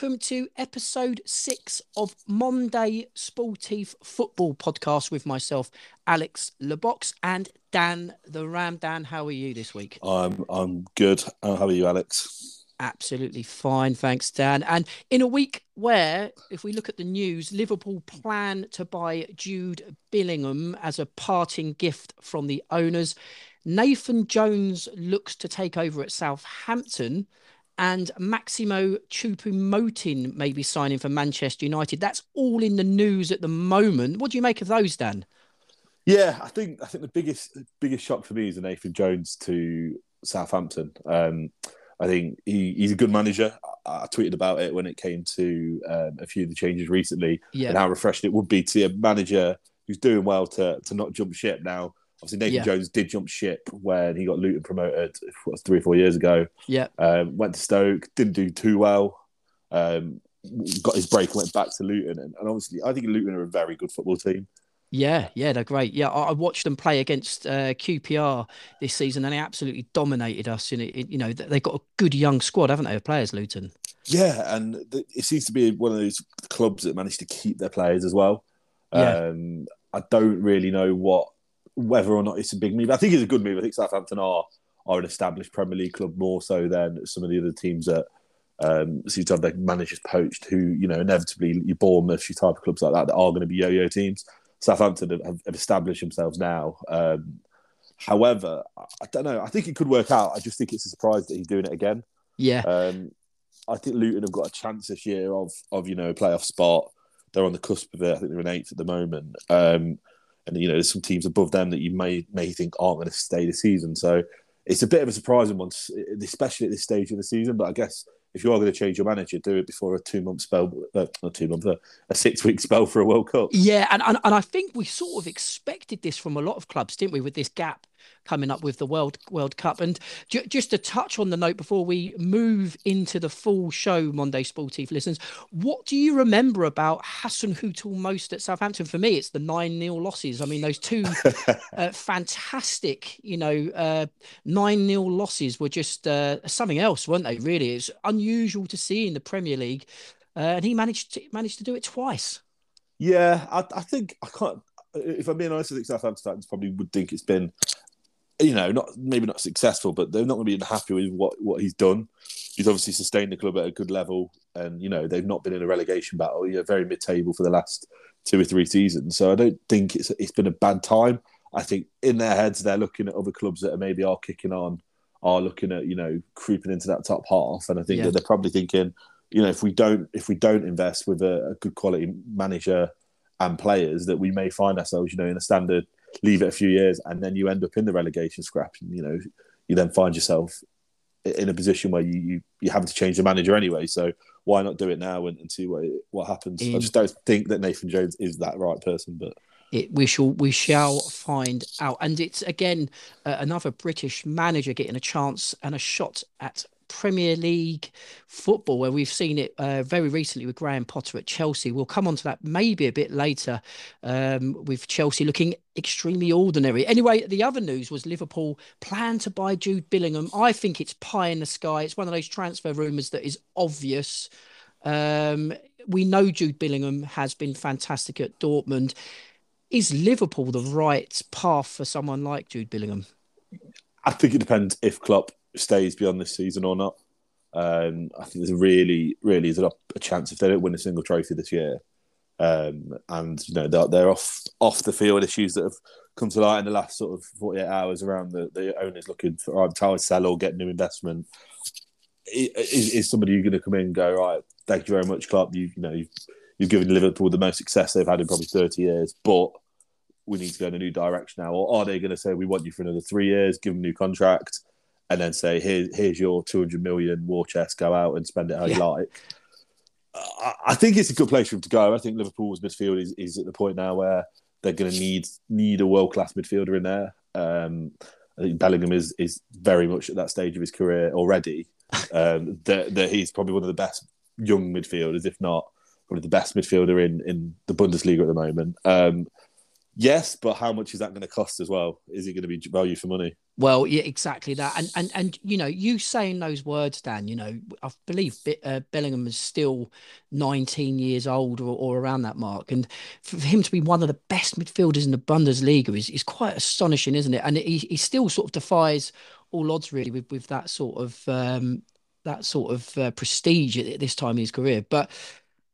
Welcome to episode six of Monday Sportive Football Podcast with myself, Alex Lebox, and Dan the Ram. Dan, how are you this week? I'm I'm good. Uh, how are you, Alex? Absolutely fine, thanks, Dan. And in a week where, if we look at the news, Liverpool plan to buy Jude Bellingham as a parting gift from the owners. Nathan Jones looks to take over at Southampton and Maximo Choupo-Moting may be signing for Manchester United. That's all in the news at the moment. What do you make of those, Dan? Yeah, I think I think the biggest biggest shock for me is Nathan Jones to Southampton. Um, I think he, he's a good manager. I, I, tweeted about it when it came to um, a few of the changes recently, yeah. and how refreshing it would be to see a manager who's doing well to to not jump ship. Now, Obviously, Nathan yeah. Jones did jump ship when he got Luton promoted what, three or four years ago. Yeah. Um, went to Stoke, didn't do too well. Um, got his break, went back to Luton, and, and, obviously, I think Luton are a very good football team. Yeah, yeah, they're great. Yeah, I, watched them play against uh, QPR this season, and they absolutely dominated us. And it, you know, they've got a good young squad, haven't they, of players, Luton? Yeah, and it seems to be one of those clubs that managed to keep their players as well. Yeah. Um, I don't really know what whether or not it's a big move. I think it's a good move. I think Southampton are are an established Premier League club more so than some of the other teams that um, seem to have their managers poached. Who you know inevitably your Bournemouth, your type of clubs like that that are going to be yo-yo teams. Southampton have, have established themselves now. Um, however, I don't know. I think it could work out. I just think it's a surprise that he's doing it again. Yeah. Um, I think Luton have got a chance this year of of you know a playoff spot. They're on the cusp of it. I think they're in eighth at the moment. Um, and you know there's some teams above them that you may may think aren't going to stay the season. So it's a bit of a surprising one, especially at this stage of the season. But I guess if you are going to change your manager, do it before a two month spell, uh, not two month, a six week spell for a World Cup. Yeah, and, and and I think we sort of expected this from a lot of clubs, didn't we? With this gap coming up with the World World Cup. And j- just to touch on the note before we move into the full show, Monday Sportive listeners, what do you remember about Hassan Hasenhüttl most at Southampton? For me, it's the 9 0 losses. I mean, those two uh, fantastic, you know, 9 uh, 0 losses were just uh, something else, weren't they? Really, it's unusual to see in the Premier League. Uh, and he managed to, managed to do it twice. Yeah, I, I think I can't. If I'm being honest, I think Southampton fans probably would think it's been you know, not maybe not successful, but they're not going to be happy with what what he's done. He's obviously sustained the club at a good level, and you know they've not been in a relegation battle. You're very mid-table for the last two or three seasons, so I don't think it's it's been a bad time. I think in their heads they're looking at other clubs that are maybe are kicking on, are looking at you know creeping into that top half, and I think yeah. that they're probably thinking, you know, if we don't if we don't invest with a, a good quality manager and players, that we may find ourselves, you know, in a standard leave it a few years, and then you end up in the relegation scrap. And, you know, you then find yourself in a position where you you you having to change the manager anyway. So why not do it now and, and see what what happens? In, I just don't think that Nathan Jones is that right person, but. It, we shall we shall find out, and it's again uh, another British manager getting a chance and a shot at Premier League football, where we've seen it uh, very recently with Graham Potter at Chelsea. We'll come on to that maybe a bit later um, with Chelsea looking extremely ordinary. Anyway, the other news was Liverpool plan to buy Jude Bellingham. I think it's pie in the sky. It's one of those transfer rumours that is obvious. Um, we know Jude Bellingham has been fantastic at Dortmund. Is Liverpool the right path for someone like Jude Bellingham? I think it depends if Klopp stays beyond this season or not. Um, I think there's really, really is a, a chance if they don't win a single trophy this year, um, and you know they're, they're, off off the field issues that have come to light in the last sort of 48 hours around the, the owners looking for either to sell or get new investment. Is, is somebody going to come in and go right? Thank you very much, club. You you know you've, you've given Liverpool the most success they've had in probably 30 years, but we need to go in a new direction now. Or are they going to say we want you for another three years, give them a new contract? And then say, Here, here's your 200 million war chest, go out and spend it how yeah. you like. I think it's a good place for him to go. I think Liverpool's midfield is, is at the point now where they're going to need need a world class midfielder in there. Um, I think Bellingham is is very much at that stage of his career already. Um, that, that he's probably one of the best young midfielders, if not one of the best midfielder in in the Bundesliga at the moment. Um, Yes, but how much is that going to cost as well? Is it going to be value for money? Well, yeah, exactly that, and and and you know, you saying those words, Dan. You know, I believe uh, Bellingham is still 19 years old or, or around that mark, and for him to be one of the best midfielders in the Bundesliga is is quite astonishing, isn't it? And he he still sort of defies all odds really with with that sort of um, that sort of uh, prestige at this time in his career, but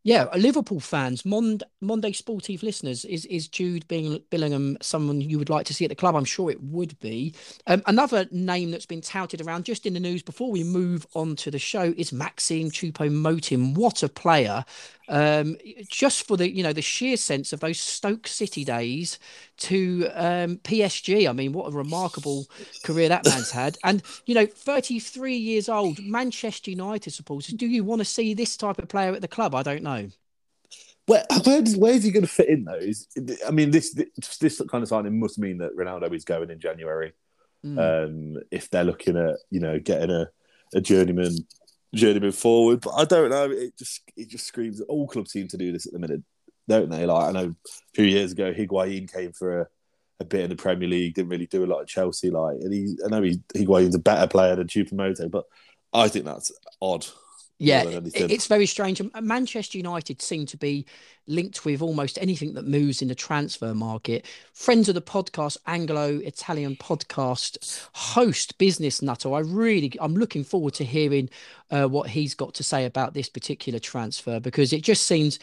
yeah, Liverpool fans, Mond- Monday Sportive listeners, is is Jude Bellingham someone you would like to see at the club? I'm sure it would be. Um, another name that's been touted around just in the news before we move on to the show is Maxim Choupo-Moting. What a player! Um, just for the you know the sheer sense of those Stoke City days to um, PSG. I mean, what a remarkable career that man's had. And you know, 33 years old, Manchester United supporters. Do you want to see this type of player at the club? I don't know. Where, where does, where's he going to fit in though? Is, I mean, this, this this kind of signing must mean that Ronaldo is going in January. Mm. Um, if they're looking at you know getting a, a journeyman journeyman forward. But I don't know. It just it just screams. All clubs seem to do this at the minute, don't they? Like I know a few years ago, Higuain came for a, a bit in the Premier League. Didn't really do a lot of Chelsea. Like, and he, I know he, Higuain's a better player than Choupo-Moting, but I think that's odd. Yeah, it's very strange. Manchester United seem to be linked with almost anything that moves in the transfer market. Friends of the podcast, Anglo Italian podcast host Business Nutter. I really, I'm looking forward to hearing uh, what he's got to say about this particular transfer because it just seems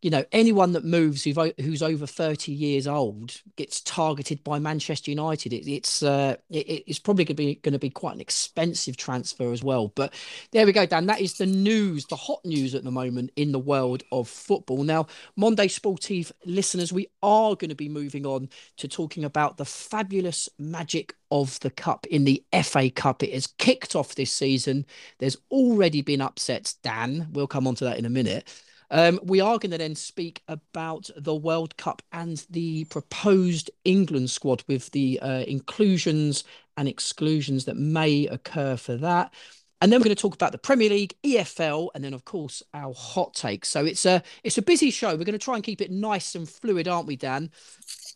you know, anyone that moves who, who's over 30 years old gets targeted by Manchester United. It, it's uh, it, it's probably going to be going to be quite an expensive transfer as well. But there we go, Dan. That is the news, the hot news at the moment in the world of football. Now, Monday Sportive listeners, we are going to be moving on to talking about the fabulous magic of the cup in the FA Cup. It has kicked off this season. There's already been upsets, Dan. We'll come on to that in a minute. Um, we are going to then speak about the World Cup and the proposed England squad with the uh, inclusions and exclusions that may occur for that. And then we're going to talk about the Premier League, EFL, and then of course our hot takes. So it's a it's a busy show. We're going to try and keep it nice and fluid, aren't we, Dan?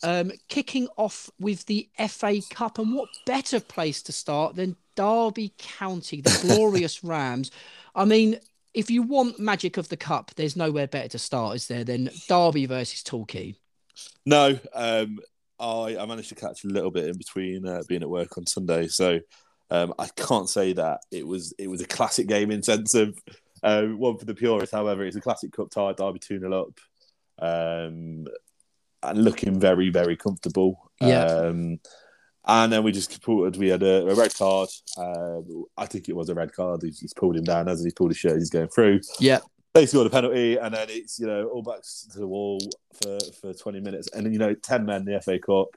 Um, kicking off with the FA Cup, and what better place to start than Derby County, the glorious Rams? I mean, if you want magic of the cup, there's nowhere better to start, is there, than Derby versus Torquay? No, um, I, I managed to catch a little bit in between uh, being at work on Sunday, so um, I can't say that it was it was a classic game in sense of uh, one for the purists. However, it's a classic cup tie. Derby two 0 up, um, and looking very very comfortable. Yeah. Um, and then we just reported we had a, a red card. Uh, I think it was a red card. He's, he's, pulled him down as he's pulled his shirt. He's going through. Yeah. They scored a penalty, and then it's you know all back to the wall for, for twenty minutes, and you know ten men the FA Cup.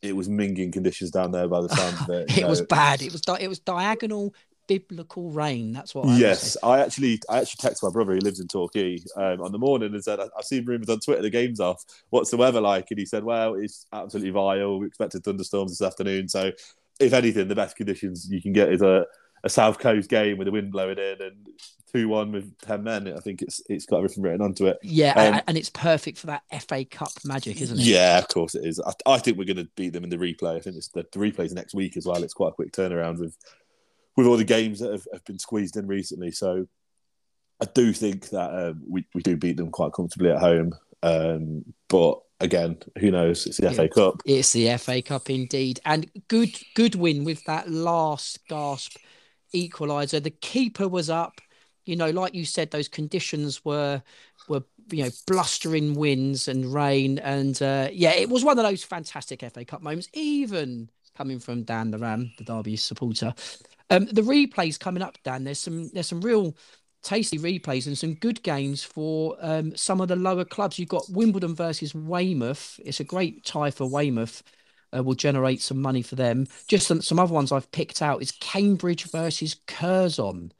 It was minging conditions down there by the sound of it. it know. was bad. It was di- it was diagonal biblical rain. That's what. I yes, I actually, I actually texted my brother. He lives in Torquay um, on the morning and said, "I've seen rumours on Twitter the game's off. What's the weather like?" And he said, "Well, it's absolutely vile. We expected thunderstorms this afternoon. So, if anything, the best conditions you can get is a, a South Coast game with the wind blowing in and two one with ten men. I think it's it's got everything written onto it. Yeah, um, and it's perfect for that FA Cup magic, isn't it? Yeah, of course it is. I, I think we're going to beat them in the replay. I think it's the, the replay's next week as well. It's quite a quick turnaround with with all the games that have, have been squeezed in recently. So I do think that um, we, we do beat them quite comfortably at home. Um, but again, who knows? It's the yeah, FA Cup. It's the FA Cup indeed. And good good win with that last gasp equaliser. The keeper was up. You know, like you said, those conditions were were you know blustering winds and rain, and uh, yeah, it was one of those fantastic FA Cup moments. Even coming from Dan the Ram, the Derby supporter, um, the replays coming up, Dan. There's some there's some real tasty replays and some good games for um, some of the lower clubs. You've got Wimbledon versus Weymouth. It's a great tie for Weymouth. Uh, will generate some money for them. Just some, some other ones I've picked out is Cambridge versus Curzon.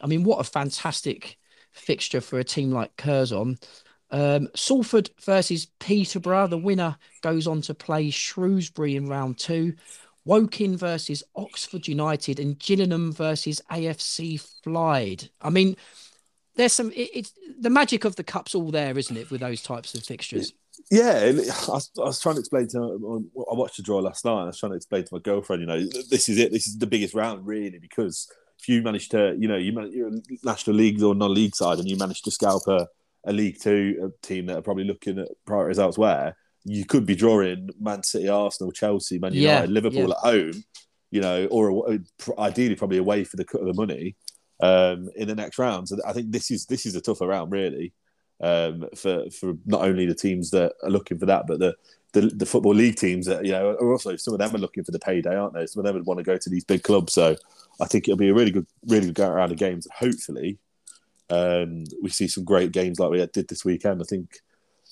I mean, what a fantastic fixture for a team like Curzon. Um, Salford versus Peterborough. The winner goes on to play Shrewsbury in round two. Woking versus Oxford United and Gillingham versus AFC Fylde. I mean, there's some. It, it's the magic of the cups all there, isn't it? With those types of fixtures. Yeah, I was, I was, trying to explain to. Um, I watched the draw last night. I was trying to explain to my girlfriend, you know, this is it. This is the biggest round, really, because if you manage to, you know, you you're a national league or non-league side, and you manage to scalp a, a League Two team that are probably looking at priorities elsewhere, you could be drawing Man City, Arsenal, Chelsea, Man United, yeah, Liverpool yeah. at home, you know, or ideally probably away for the cut of the money um, in the next round. So I think this is this is a tougher round, really um, for for not only the teams that are looking for that, but the, the, the football league teams that you know are also some of them are looking for the payday, aren't they? Some of them would want to go to these big clubs. So I think it'll be a really good, really good go around of games. Hopefully, um, we see some great games like we did this weekend. I think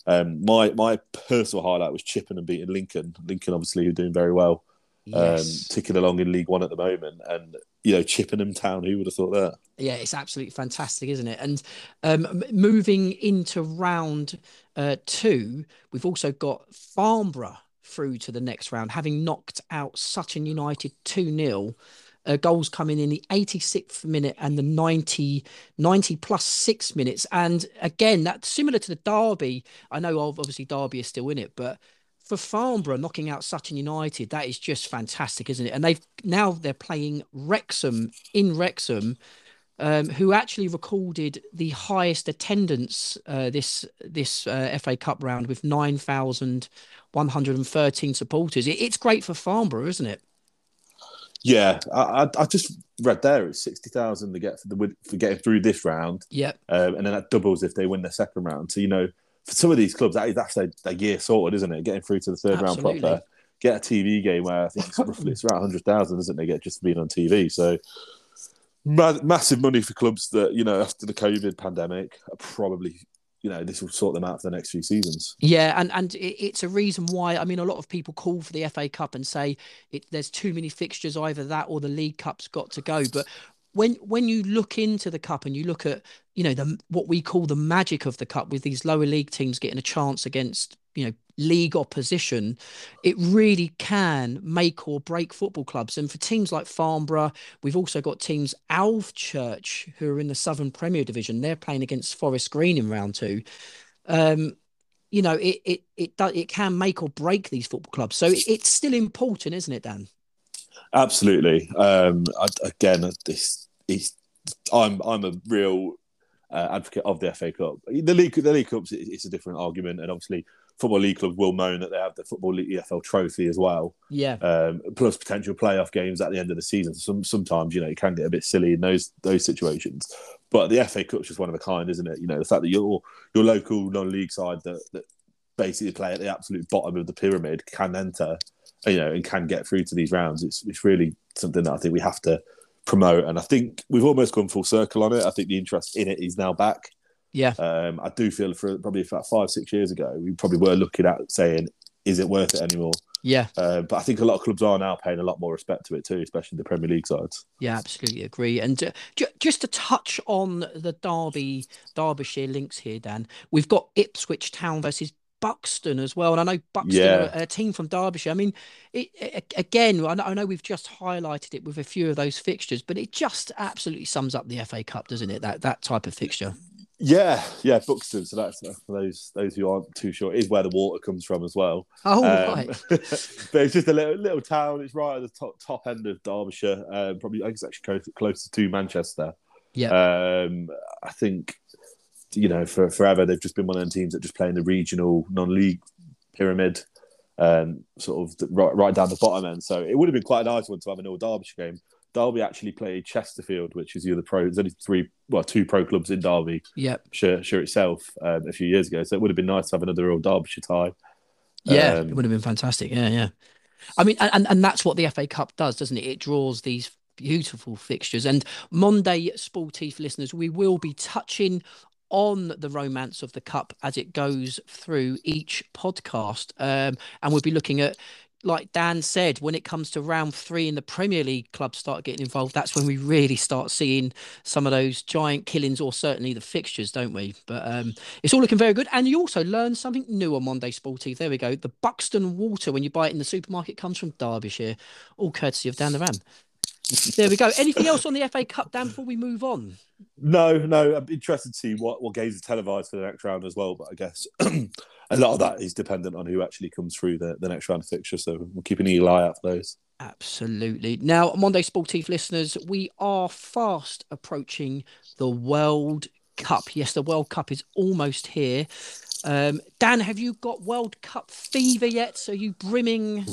um, my my personal highlight was Chippenham beating Lincoln. Lincoln, obviously, are doing very well, um, yes. um, ticking along in League One at the moment, and you know, Chippenham Town. Who would have thought that? Yeah, it's absolutely fantastic, isn't it? And um, moving into round uh, two, we've also got Farnborough through to the next round, having knocked out Sutton United 2 0. Uh, goals coming in the 86th minute and the 90, 90 plus six minutes. And again, that's similar to the Derby. I know obviously Derby is still in it, but for Farnborough knocking out Sutton United, that is just fantastic, isn't it? And they've now they're playing Wrexham in Wrexham, um, who actually recorded the highest attendance uh, this this uh, FA Cup round with nine thousand one hundred and thirteen supporters. It, it's great for Farnborough, isn't it? Yeah, I, I just read there it's sixty thousand to get for the for getting through this round. Yep, um, and then that doubles if they win their second round. So you know for some of these clubs, that is, that's their, their year sorted, isn't it? Getting through to the third Absolutely. round proper. Get a TV game where I think it's roughly it's around hundred thousand, isn't it? Get just being on TV. So ma- massive money for clubs that you know after the COVID pandemic are probably you know this will sort them out for the next few seasons. Yeah, and and it's a reason why I mean a lot of people call for the FA Cup and say it, there's too many fixtures, either that or the League Cup's got to go. But when when you look into the cup and you look at you know the what we call the magic of the cup with these lower league teams getting a chance against you know league opposition it really can make or break football clubs. And for teams like farnborough we've also got teams alvechurch who are in the southern premier division. They're playing against forest green in round two. Um you know it it it, it can make or break these football clubs. So it's still important isn't it dan? Absolutely. Um, I, again, this is I'm I'm a real uh, advocate of the FA Cup. The league the league cups it's a different argument, and obviously football league clubs will moan that they have the football league EFL trophy as well. Yeah. Um, plus potential playoff games at the end of the season. Some sometimes you know it can get a bit silly in those those situations. But the FA Cup's just one of a kind, isn't it? You know the fact that your your local non-league side that, that basically play at the absolute bottom of the pyramid can enter you know, and can get through to these rounds. It's it's really something that I think we have to promote, and I think we've almost gone full circle on it. I think the interest in it is now back. Yeah, um, I do feel for probably about five six years ago, we probably were looking at saying, is it worth it anymore? Yeah, uh, but I think a lot of clubs are now paying a lot more respect to it too, especially the Premier League sides. Yeah, absolutely agree. And uh, j- just to touch on the Derby Derbyshire links here, Dan, we've got Ipswich Town versus Buxton as well. And I know Buxton yeah. are a team from Derbyshire. I mean, it, it, again, I know we've just highlighted it with a few of those fixtures, but it just absolutely sums up the FA Cup, doesn't it? That that type of fixture. Yeah, yeah, Buxton. So that's for those those who aren't too sure, is where the water comes from as well. Oh, um, right. but it's just a little little town. It's right at the top top end of Derbyshire. Um, probably, I think it's actually close, closer to Manchester. Yeah. Um, I think you know, for forever they've just been one of the teams that just play in the regional non-league pyramid, um, sort of right, right down the bottom end. So it would have been quite a nice one to have an all Derbyshire game. Derby actually played Chesterfield, which is the other pro. There's only three, well, two pro clubs in Derby. Yep. Sure, sure itself um, a few years ago. So it would have been nice to have another all Derbyshire tie. Yeah, um, it would have been fantastic. Yeah, yeah. I mean, and and that's what the FA Cup does, doesn't it? It draws these beautiful fixtures. And Monday Sportif listeners, we will be touching on the romance of the cup as it goes through each podcast. Um, and we'll be looking at, like Dan said, when it comes to round three in the Premier League clubs start getting involved, that's when we really start seeing some of those giant killings or certainly the fixtures, don't we? But um, it's all looking very good. And you also learn something new on Monday Sporty. There we go. The Buxton water, when you buy it in the supermarket, comes from Derbyshire, all courtesy of Dan the Ram. there we go. Anything else on the FA Cup, Dan, before we move on? No, no. I'm interested to see what, what games are televised for the next round as well. But I guess a lot of that is dependent on who actually comes through the, the next round of fixture. So we'll keep an eagle eye out for those. Absolutely. Now, Monday Sportive listeners, we are fast approaching the World Cup. Yes, the World Cup is almost here. Um, Dan, have you got World Cup fever yet? So you brimming?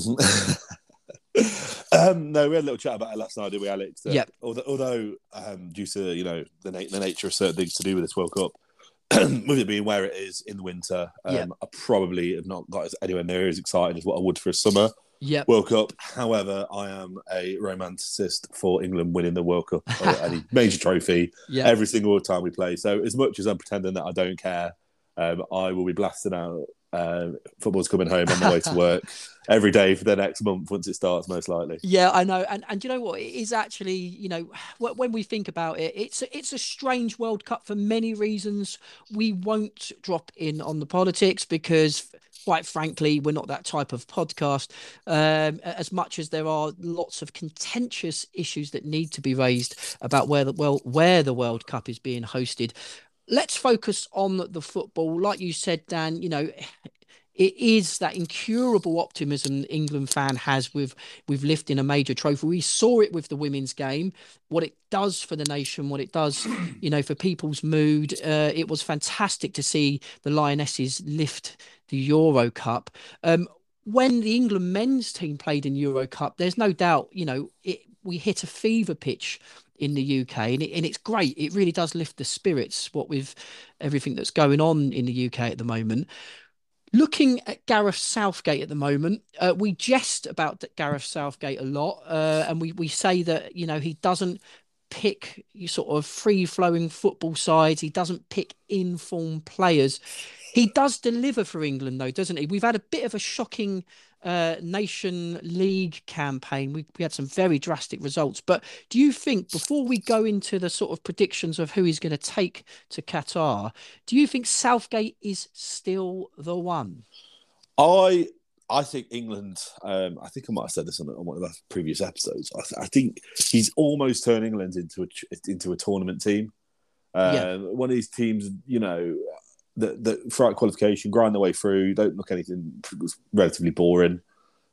um, no, we had a little chat about it last night, did we, Alex? Uh, Although, although um, due to you know the, na- the nature of certain things to do with this World Cup, with it being where it is in the winter, um, yep. I probably have not got anywhere near as excited as what I would for a summer yep. World Cup. However, I am a romanticist for England winning the World Cup or any major trophy every single time we play. So, as much as I'm pretending that I don't care, um, I will be blasting out uh, football's coming home on the way to work every day for the next month once it starts, most likely. Yeah, I know, and and you know what? It is actually, you know, when we think about it, it's a, it's a strange World Cup for many reasons. We won't drop in on the politics because quite frankly, we're not that type of podcast. Um, as much as there are lots of contentious issues that need to be raised about where the well where the World Cup is being hosted, let's focus on the football. Like you said, Dan, you know, it is that incurable optimism England fan has with with lifting a major trophy. We saw it with the women's game, what it does for the nation, what it does, you know, for people's mood. Uh, it was fantastic to see the Lionesses lift the Euro Cup. Um, when the England men's team played in Euro Cup, there's no doubt, you know, it, we hit a fever pitch in the UK, and, it, and it's great. It really does lift the spirits. What with everything that's going on in the UK at the moment. Looking at Gareth Southgate at the moment, uh, we jest about Gareth Southgate a lot, uh, and we we say that you know he doesn't pick sort of free flowing football sides. He doesn't pick informed players. He does deliver for England, though, doesn't he? We've had a bit of a shocking uh, Nation League campaign. We, we had some very drastic results. But do you think, before we go into the sort of predictions of who he's going to take to Qatar, do you think Southgate is still the one? I I think England. Um, I think I might have said this on, on one of our previous episodes. I, th- I, think he's almost turned England into a into a tournament team. Um, yeah. One of these teams, you know, that that throughout qualification, grind their way through. Don't look anything relatively boring.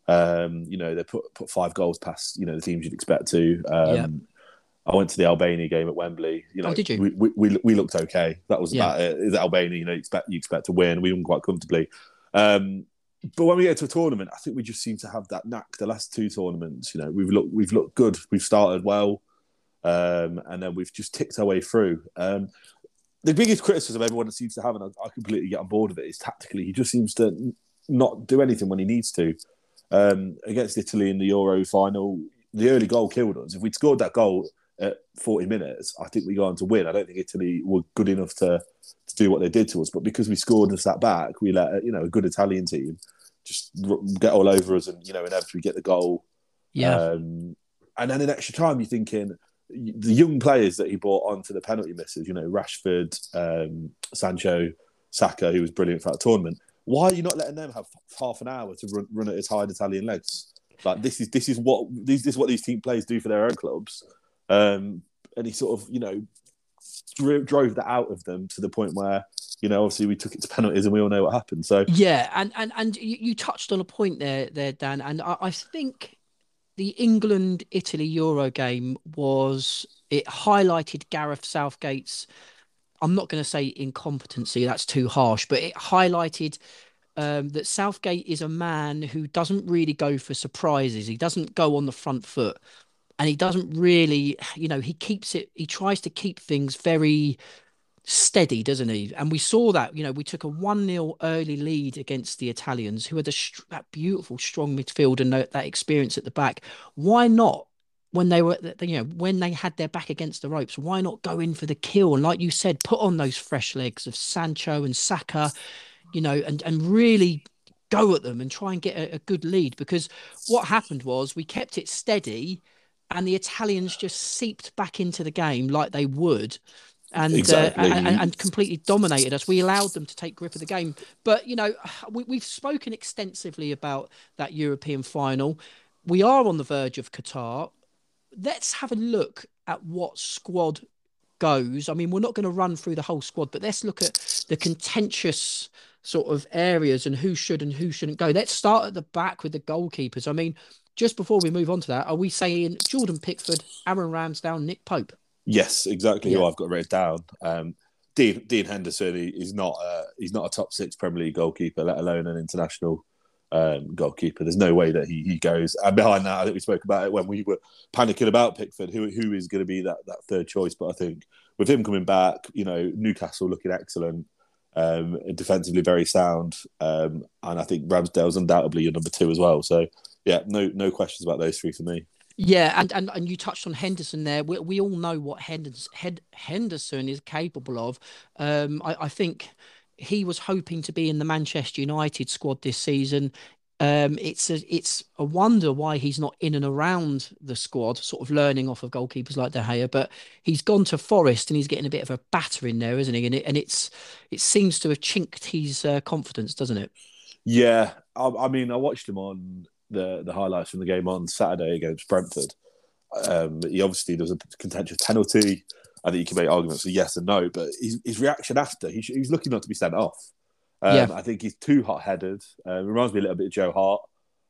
Um, you know, they put put five goals past you know the teams you'd expect to. Um, yeah. I went to the Albania game at Wembley. You know, oh, did you? We, we, we looked okay. That was yeah. about it. Is Albania? You know, you expect you expect to win. We won quite comfortably. Um, but when we get to a tournament, I think we just seem to have that knack. The last two tournaments, you know, we've looked we've looked good. We've started well, um, and then we've just ticked our way through. Um, the biggest criticism everyone seems to have, and I, I, completely get on board with it, is tactically. He just seems to not do anything when he needs to. Um, against Italy in the Euro final, the early goal killed us. If we'd scored that goal at 40 minutes, I think we go on to win. I don't think Italy were good enough to, to do what they did to us. But because we scored and sat back, we let you know a good Italian team just get all over us and you know inevitably we get the goal. Yeah. Um, and then in extra time, you're thinking the young players that he brought on onto the penalty misses, you know, Rashford, um, Sancho, Saka, who was brilliant for that tournament. Why are you not letting them have half an hour to run, run at his high Italian legs? Like this is this is what this, this is what these team players do for their own clubs. Um, and he sort of you know drove, drove that out of them to the point where you know obviously we took it to penalties and we all know what happened. So yeah, and and and you, you touched on a point there there Dan, and I, I think the England Italy Euro game was it highlighted Gareth Southgate's I'm not going to say incompetency that's too harsh but it highlighted um, that Southgate is a man who doesn't really go for surprises. He doesn't go on the front foot. And he doesn't really you know he keeps it he tries to keep things very steady, doesn't he? And we saw that, you know, we took a 1 0 early lead against the Italians, who had a, that beautiful, strong midfield and that, experience at the back. Why not? When they were, you know, when they had their back against the ropes, why not go in for the kill? And like you said, put on those fresh legs of Sancho and Saka, you know, and and really go at them and try and get a, a good lead. Because what happened was we kept it steady, and the Italians just seeped back into the game like they would and, uh, exactly. uh, and, and completely dominated us. We allowed them to take grip of the game. But you know, we, have spoken extensively about that European final. We are on the verge of Qatar. let's have a look at what squad goes. I mean, we're not going to run through the whole squad, but let's look at the contentious sort of areas and who should and who shouldn't go. Let's start at the back with the goalkeepers. I mean, just before we move on to that, are we saying Jordan Pickford, Aaron Ramsdale, Nick Pope? Yes, exactly yeah. who I've got written down. Um, Dean, Dean Henderson, he, he's not a, he's not a top six Premier League goalkeeper, let alone an international um, goalkeeper. There's no way that he, he goes. And behind that, I think we spoke about it when we were panicking about Pickford, who who is going to be that that third choice. But I think with him coming back, you know, Newcastle looking excellent, um, defensively very sound, um, and I think Ramsdale's undoubtedly your number two as well. So yeah, no no questions about those three for me. Yeah, and, and, and you touched on Henderson there. We, we all know what Henderson, Henderson is capable of. Um, I, I think he was hoping to be in the Manchester United squad this season. Um, it's a it's a wonder why he's not in and around the squad, sort of learning off of goalkeepers like De Gea. But he's gone to Forest and he's getting a bit of a batter in there, isn't he? And it and it's it seems to have chinked his uh, confidence, doesn't it? Yeah, I, I, mean, I watched him on the the highlights from the game on Saturday against Brentford. Um, he obviously there was a contentious penalty. I think you can make arguments for yes and no, but his, his reaction after he, he's looking not to be sent off. Um, yeah. I think he's too hot headed. Uh, reminds me a little bit of Joe Hart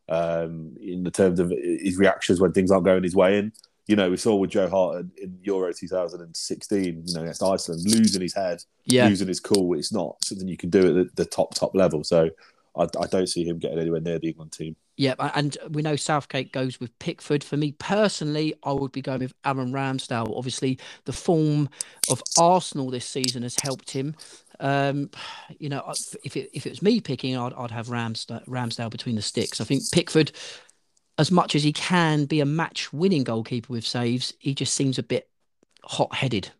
um, in the terms of his reactions when things aren't going his way. In you know, we saw with Joe Hart in, in Euro 2016, you know, against Iceland, losing his head, yeah. losing his cool. It's not something you can do at the, the top top level. So I, I don't see him getting anywhere near the England team. Yeah, and we know Southgate goes with Pickford. For me personally, I would be going with Aaron Ramsdale. Obviously, the form of Arsenal this season has helped him. Um, you know, if it, if it was me picking, I'd, I'd have Ramsdale, Ramsdale between the sticks. I think Pickford, as much as he can be a match winning goalkeeper with saves, he just seems a bit hot headed.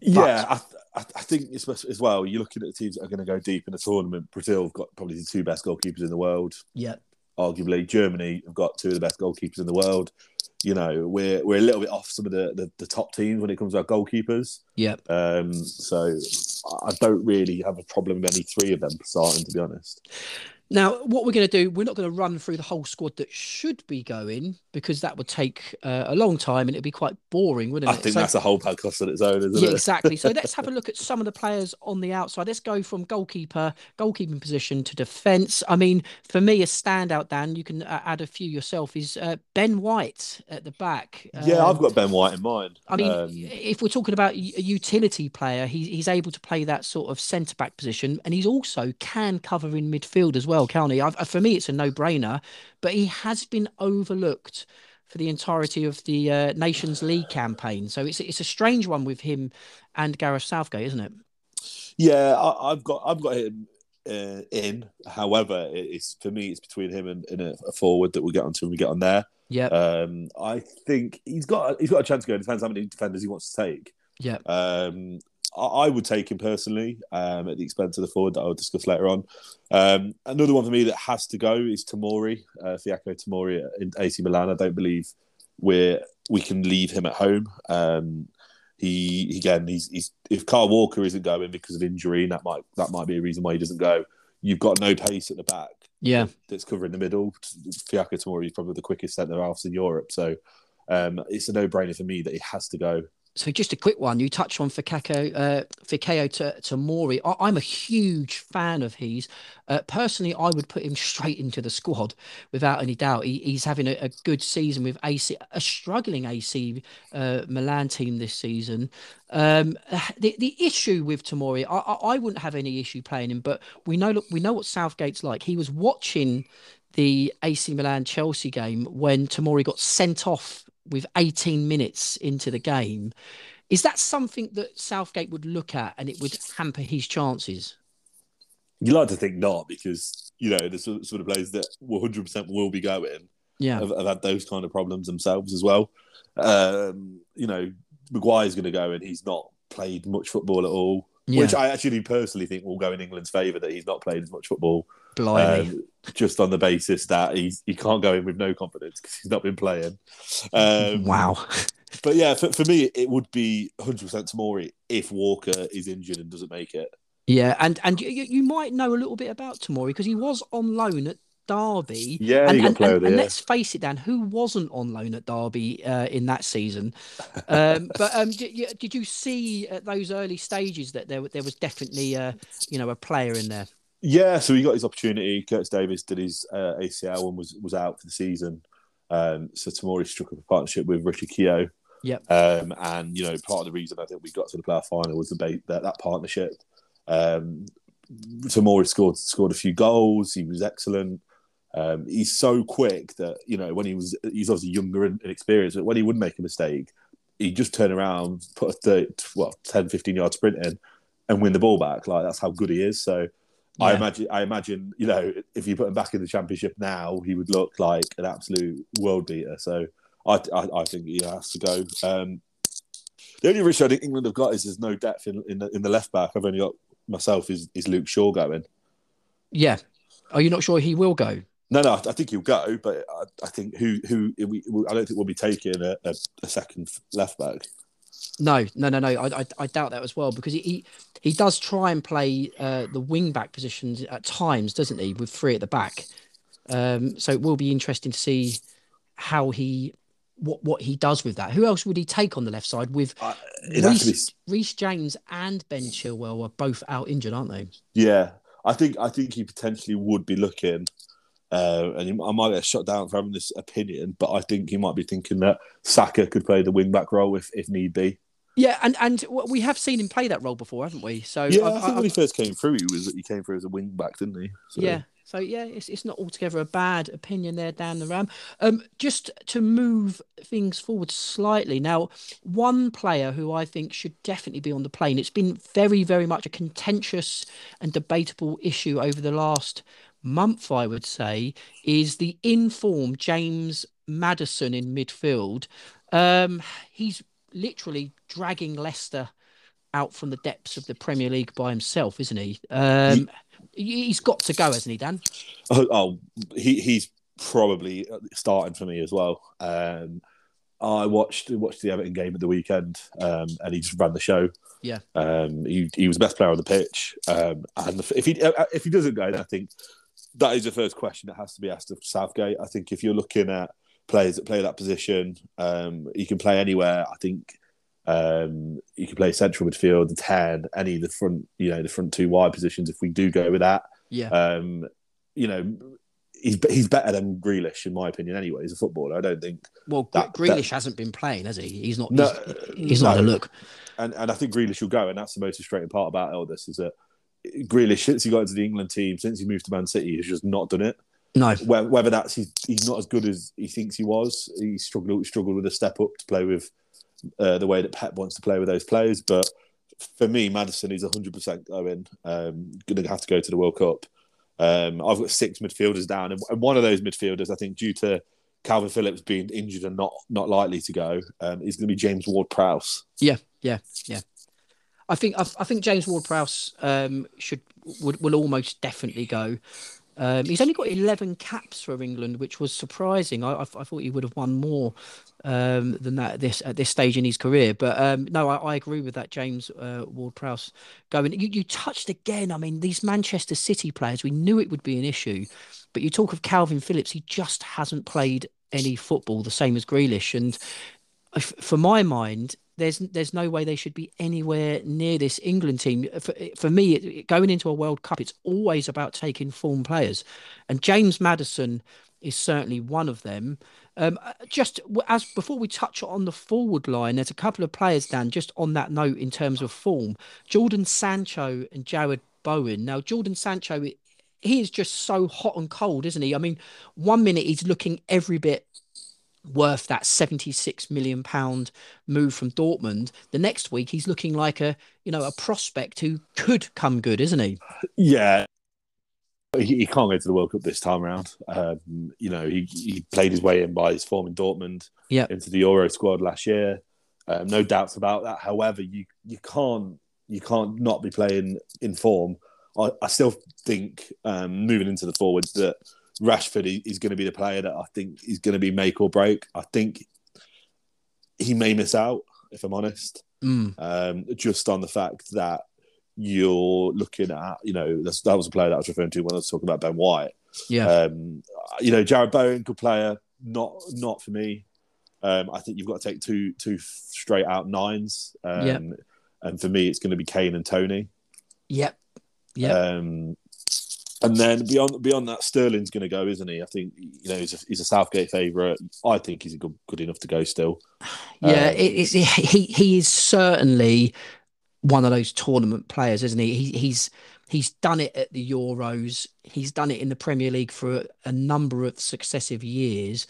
Yeah, I, I, I, think as well, you're looking at the teams that are going to go deep in the tournament. Brazil have got probably the two best goalkeepers in the world. Yeah arguably. Germany have got two of the best goalkeepers in the world. You know, we're we're a little bit off some of the, the, the top teams when it comes to our goalkeepers. Yep. Um, so I don't really have a problem with any three of them starting, to be honest. Now, what we're going to do, we're not going to run through the whole squad that should be going because that would take uh, a long time and it'd be quite boring, wouldn't it? I think so, that's a whole podcast on its own, isn't yeah, it? exactly. So let's have a look at some of the players on the outside. Let's go from goalkeeper, goalkeeping position to defence. I mean, for me, a standout, Dan, you can uh, add a few yourself, is uh, Ben White at the back. Yeah, um, I've got Ben White in mind. I mean, um, if we're talking about a utility player, he, he's able to play that sort of centre back position and he's also can cover in midfield as well, can't he? I've, for me, it's a no brainer, but he has been overlooked for the entirety of the uh, Nations League campaign. So it's it's a strange one with him and Gareth Southgate, isn't it? Yeah, I, have got I've got him uh, in. However, it's for me, it's between him and, and a, a, forward that we'll get onto when we get on there. Yeah, um, I think he's got he's got a chance to go. It depends how many defenders he wants to take. Yeah, um, I would take him personally um, at the expense of the forward that I'll discuss later on. Um, another one for me that has to go is Tomori, uh, Fikayo Tomori in AC Milan. I don't believe we we can leave him at home. Um, he again, he's, he's if Kyle Walker isn't going because of injury, that might that might be a reason why he doesn't go. You've got no pace at the back. Yeah, that's covering the middle. Fikayo Tomori is probably the quickest centre halves in Europe, so um, it's a no brainer for me that he has to go. So just a quick one. You touched on Fikayo, uh, Fikayo to, to Mori. I, am a huge fan of his. Uh, personally, I would put him straight into the squad without any doubt. He, he's having a, a, good season with AC, a struggling AC uh, Milan team this season. Um, the the issue with Tomori, I, I, I wouldn't have any issue playing him, but we know look, we know what Southgate's like. He was watching the AC Milan Chelsea game when Tomori got sent off with 18 minutes into the game. Is that something that Southgate would look at and it would hamper his chances? You like to think not, because you know the sort of players that 100 percent will be going. Yeah, have, have, had those kind of problems themselves as well. Um, you know, Maguire's going to go, and he's not played much football at all. Yeah. Which I actually personally think will go in England's favour that he's not played as much football. Um, just on the basis that he's he can't go in with no confidence because he's not been playing. Um, wow. But yeah, for, for me, it would be 100% Tomori if Walker is injured and doesn't make it. Yeah, and and you, you might know a little bit about Tomori because he was on loan at Derby. Yeah, and, and, and, and let's face it, Dan, who wasn't on loan at Derby uh, in that season? Um, but um, did, you, did you see at those early stages that there there was definitely uh, you know a player in there? Yeah, so he got his opportunity. Curtis Davies did his uh, ACL and was was out for the season. Um, so Tomori struck up a partnership with Richard Keogh. Yep. Um, and you know, part of the reason I think we got to the playoff final was the ba- that, that partnership. Um, Tomori scored scored a few goals. He was excellent. Um, he's so quick that you know when he was he's obviously younger and inexperienced, but when he would make a mistake, he'd just turn around, put a 30, well 10, 15 yard sprint in, and win the ball back. Like that's how good he is. So. I imagine, I imagine, you know, if you put him back in the championship now, he would look like an absolute world beater. So I, I, I think he has to go. Um, the only issue I think England have got is there's no depth in, in the in the left back. I've only got myself is, is Luke Shaw going. Yeah. Are you not sure he will go? No, no, I, I think he'll go, but I, I think who who we, I don't think we'll be taking a, a, a second left back. No, no, no, no. I, I, I doubt that as well because he, he, does try and play uh, the wing back positions at times, doesn't he, with three at the back. Um, so it will be interesting to see how he what what he does with that. Who else would he take on the left side with be Reece, Reece James and Ben Chilwell are both out injured, aren't they? Yeah, I think I think he potentially would be looking, uh, and he, I might get shut down for having this opinion, but I think he might be thinking that Saka could play the wing back role if, if need be. Yeah, and and we have seen him play that role before, haven't we? So Yeah, I- I, think I- when he first came through, he was he came through as a wing back, didn't he? So, Yeah. So yeah, it's it's not altogether a bad opinion there, Dan the Ram. Um, just to move things forward slightly now, one player who I think should definitely be on the plane. It's been very, very much a contentious and debatable issue over the last month, I would say, is the informed James Maddison in midfield. Um, he's literally dragging Leicester out from the depths of the Premier League by himself, isn't he? Um, he- he's got to go, hasn't he, Dan? Oh, oh, he he's probably starting for me as well. Um, I watched watched the Everton game at the weekend, um, and he just ran the show. Yeah. Um, he he was the best player on the pitch, um, and if he if he doesn't go, then I think that is the first question that has to be asked of Southgate. I think if you're looking at players that play that position, um, you can play anywhere. I think um, you can play central midfield, the ten, any of the front, you know, the front two wide positions. If we do go with that, Yeah. um, you know, he's he's better than Grealish in my opinion. Anyway, he's a footballer, I don't think. Well, that- Grealish hasn't been playing, has he? He's not. No, he's, he's not no. a look. And and I think Grealish will go, and that's the most frustrating part about all this is that Grealish since he got into the England team, since he moved to Man City, has just not done it. No. Whether, that's he's, he's not as good as he thinks he was, he struggled struggled with a step up to play with uh, the way that Pep wants to play with those players. But for me, Maddison is hundred percent going. Um, going to have to go to the World Cup. Um, I've got six midfielders down, and, one of those midfielders, I think, due to Kalvin Phillips being injured and not not likely to go, um, is going to be James Ward-Prowse. Yeah, yeah, yeah. I think I, I think James Ward-Prowse um, should would will almost definitely go. Um, he's only got eleven caps for England, which was surprising. I, I, I thought he would have won more um, than that at this at this stage in his career. But um, no, I, I agree with that. James uh, Ward-Prowse going. You, you touched again. I mean, these Manchester City players. We knew it would be an issue, but you talk of Kalvin Phillips. He just hasn't played any football the same as Grealish, and for my mind, there's there's no way they should be anywhere near this England team. For, for me, it, going into a World Cup, it's always about taking form players, and James Maddison is certainly one of them. Um, just as before we touch on the forward line, there's a couple of players, Dan. Just on that note, in terms of form, Jordan Sancho and Jarrod Bowen. Now, Jordan Sancho, he is just so hot and cold, isn't he? I mean, one minute he's looking every bit worth that 76 million pound move from Dortmund the next week he's looking like a you know a prospect who could come good isn't he Yeah. He, he can't go to the World Cup this time around. Um, you know, he, he played his way in by his form in Dortmund Yeah. into the Euro squad last year. Um, no doubts about that. However, you you can't you can't not be playing in form. I, I still think um, moving into the forwards that Rashford is, going to be the player that I think is going to be make or break. I think he may miss out, if I'm honest Mm, um, just on the fact that you're looking at, you know, that's, that was a player that I was referring to when I was talking about Ben White. Yeah. Um, you know, Jarrod Bowen, good player, not not for me. Um, I think you've got to take two two straight out nines. Um, Yeah. And for me, it's going to be Kane and Toney. Yep. Yep. Um, and then beyond beyond that, Sterling's going to go, isn't he? I think you know he's a, he's a Southgate favourite. I think he's good good enough to go still. Yeah, Um, it, he he is certainly one of those tournament players, isn't he? he? He's he's done it at the Euros. He's done it in the Premier League for a, a number of successive years.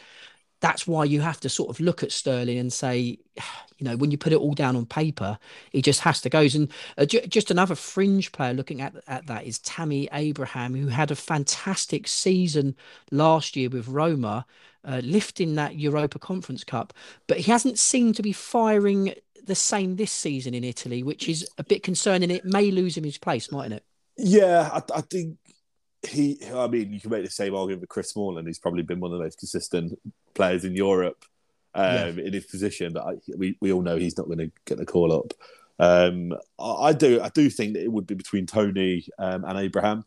That's why you have to sort of look at Sterling and say, you know, when you put it all down on paper, he just has to go. And uh, ju- just another fringe player looking at at that is Tammy Abraham, who had a fantastic season last year with Roma uh, lifting that Europa Conference Cup, but he hasn't seemed to be firing the same this season in Italy, which is a bit concerning. It may lose him his place, mightn't it? Yeah, I, I think he. I mean, you can make the same argument for Chris Smalling. He's probably been one of the most consistent players in Europe um, in his position, but I, we we all know he's not going to get the call up. Um, I, I do I do think that it would be between Toney um, and Abraham.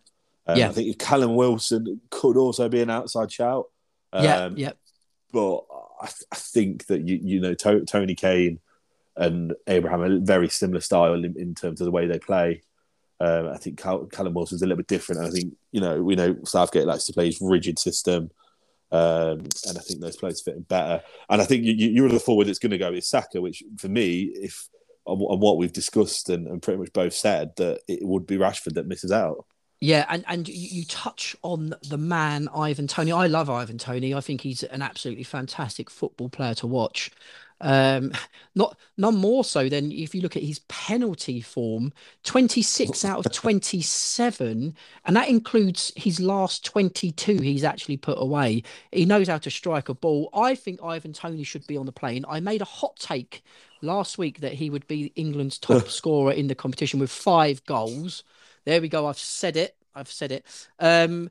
Um, Yeah. I think Callum Wilson could also be an outside shout. yeah, Um, yeah, but I, I think that you you know to, Toney Kane and Abraham are very similar style in, in terms of the way they play. Um, I think Cal, Callum Wilson's a little bit different. I think you know we know Southgate likes to play his rigid system, um, and I think those players fit him better. And I think you, you, you're the forward that's going to go is Saka, which for me, if on, on what we've discussed and, and pretty much both said, that it would be Rashford that misses out. yeah. And and you touch on the man Ivan Toney. I love Ivan Toney. I think he's an absolutely fantastic football player to watch. Um, not none more so than if you look at his penalty form, 26 out of 27, and that includes his last 22 he's actually put away. He knows how to strike a ball. I think Ivan Toney should be on the plane. I made a hot take last week that he would be England's top scorer in the competition with five goals. There we go. I've said it. I've said it. Um,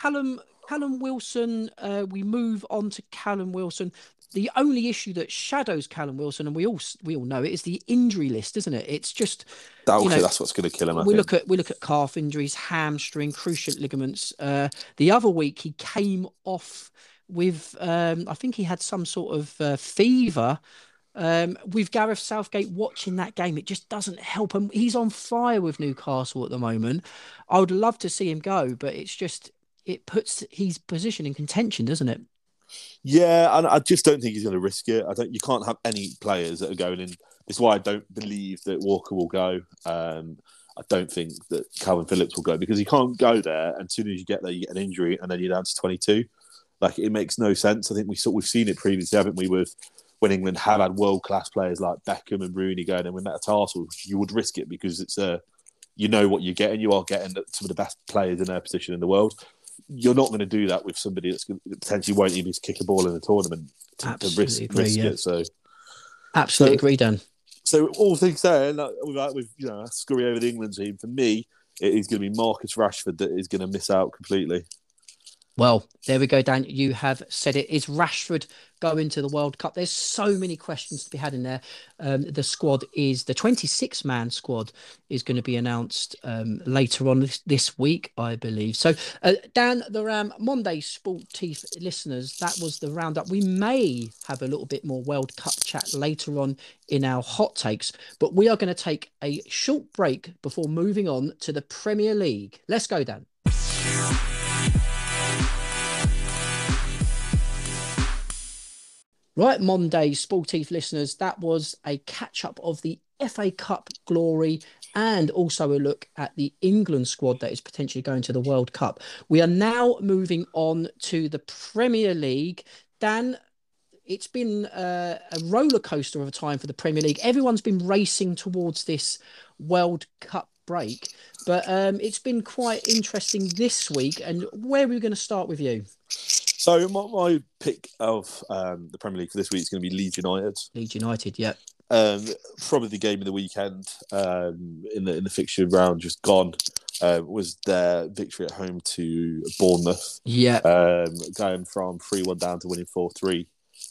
Callum Callum Wilson. Uh, we move on to Callum Wilson. The only issue that shadows Callum Wilson, and we all we all know it, is the injury list, isn't it? It's just That, You know, that's what's going to kill him. I we think. look at we look at calf injuries, hamstring, cruciate ligaments. Uh, the other week he came off with, um, I think he had some sort of uh, fever. Um, with Gareth Southgate watching that game, it just doesn't help him. He's on fire with Newcastle at the moment. I would love to see him go, but it's just it puts his position in contention, doesn't it? Yeah, and I just don't think he's going to risk it. I don't. You can't have any players that are going in. This is why I don't believe that Walker will go. Um, I don't think that Kalvin Phillips will go because he can't go there. And as soon as you get there, you get an injury, and then you're down to 22. Like it makes no sense. I think we saw we've seen it previously, haven't we? With when England have had world class players like Beckham and Rooney going and when with metatarsals, you would risk it because it's a you know what you're getting. You are getting some of the best players in their position in the world. You're not going to do that with somebody that's gonna, potentially won't even kick a ball in a tournament to, to risk, agree, risk yeah. it. So, Absolutely So- agree, Dan. so all things said, like, with, with you know scurry over the England team, for me, it is going to be Marcus Rashford that is going to miss out completely. Well, there we go, Dan. You have said it. Is Rashford going to the World Cup? There's so many questions to be had in there. Um, the squad is the 26 man squad is going to be announced um, later on this, this week, I believe. So, uh, Dan, the Ram Monday Sport Teeth listeners, that was the roundup. We may have a little bit more World Cup chat later on in our hot takes, but we are going to take a short break before moving on to the Premier League. Let's go, Dan. Right, Monday Sportif listeners, that was a catch up of the FA Cup glory and also a look at the England squad that is potentially going to the World Cup. We are now moving on to the Premier League. Dan, it's been uh, a roller coaster of a time for the Premier League. Everyone's been racing towards this World Cup break, but um, it's been quite interesting this week. And where are we going to start with you? So my, my pick of um, the Premier League for this week is going to be Leeds United. Leeds United, yeah. Um, probably the game of the weekend um, in the in the fixture round just gone uh, was their victory at home to Bournemouth, Yeah, um, going from three one down to winning four three.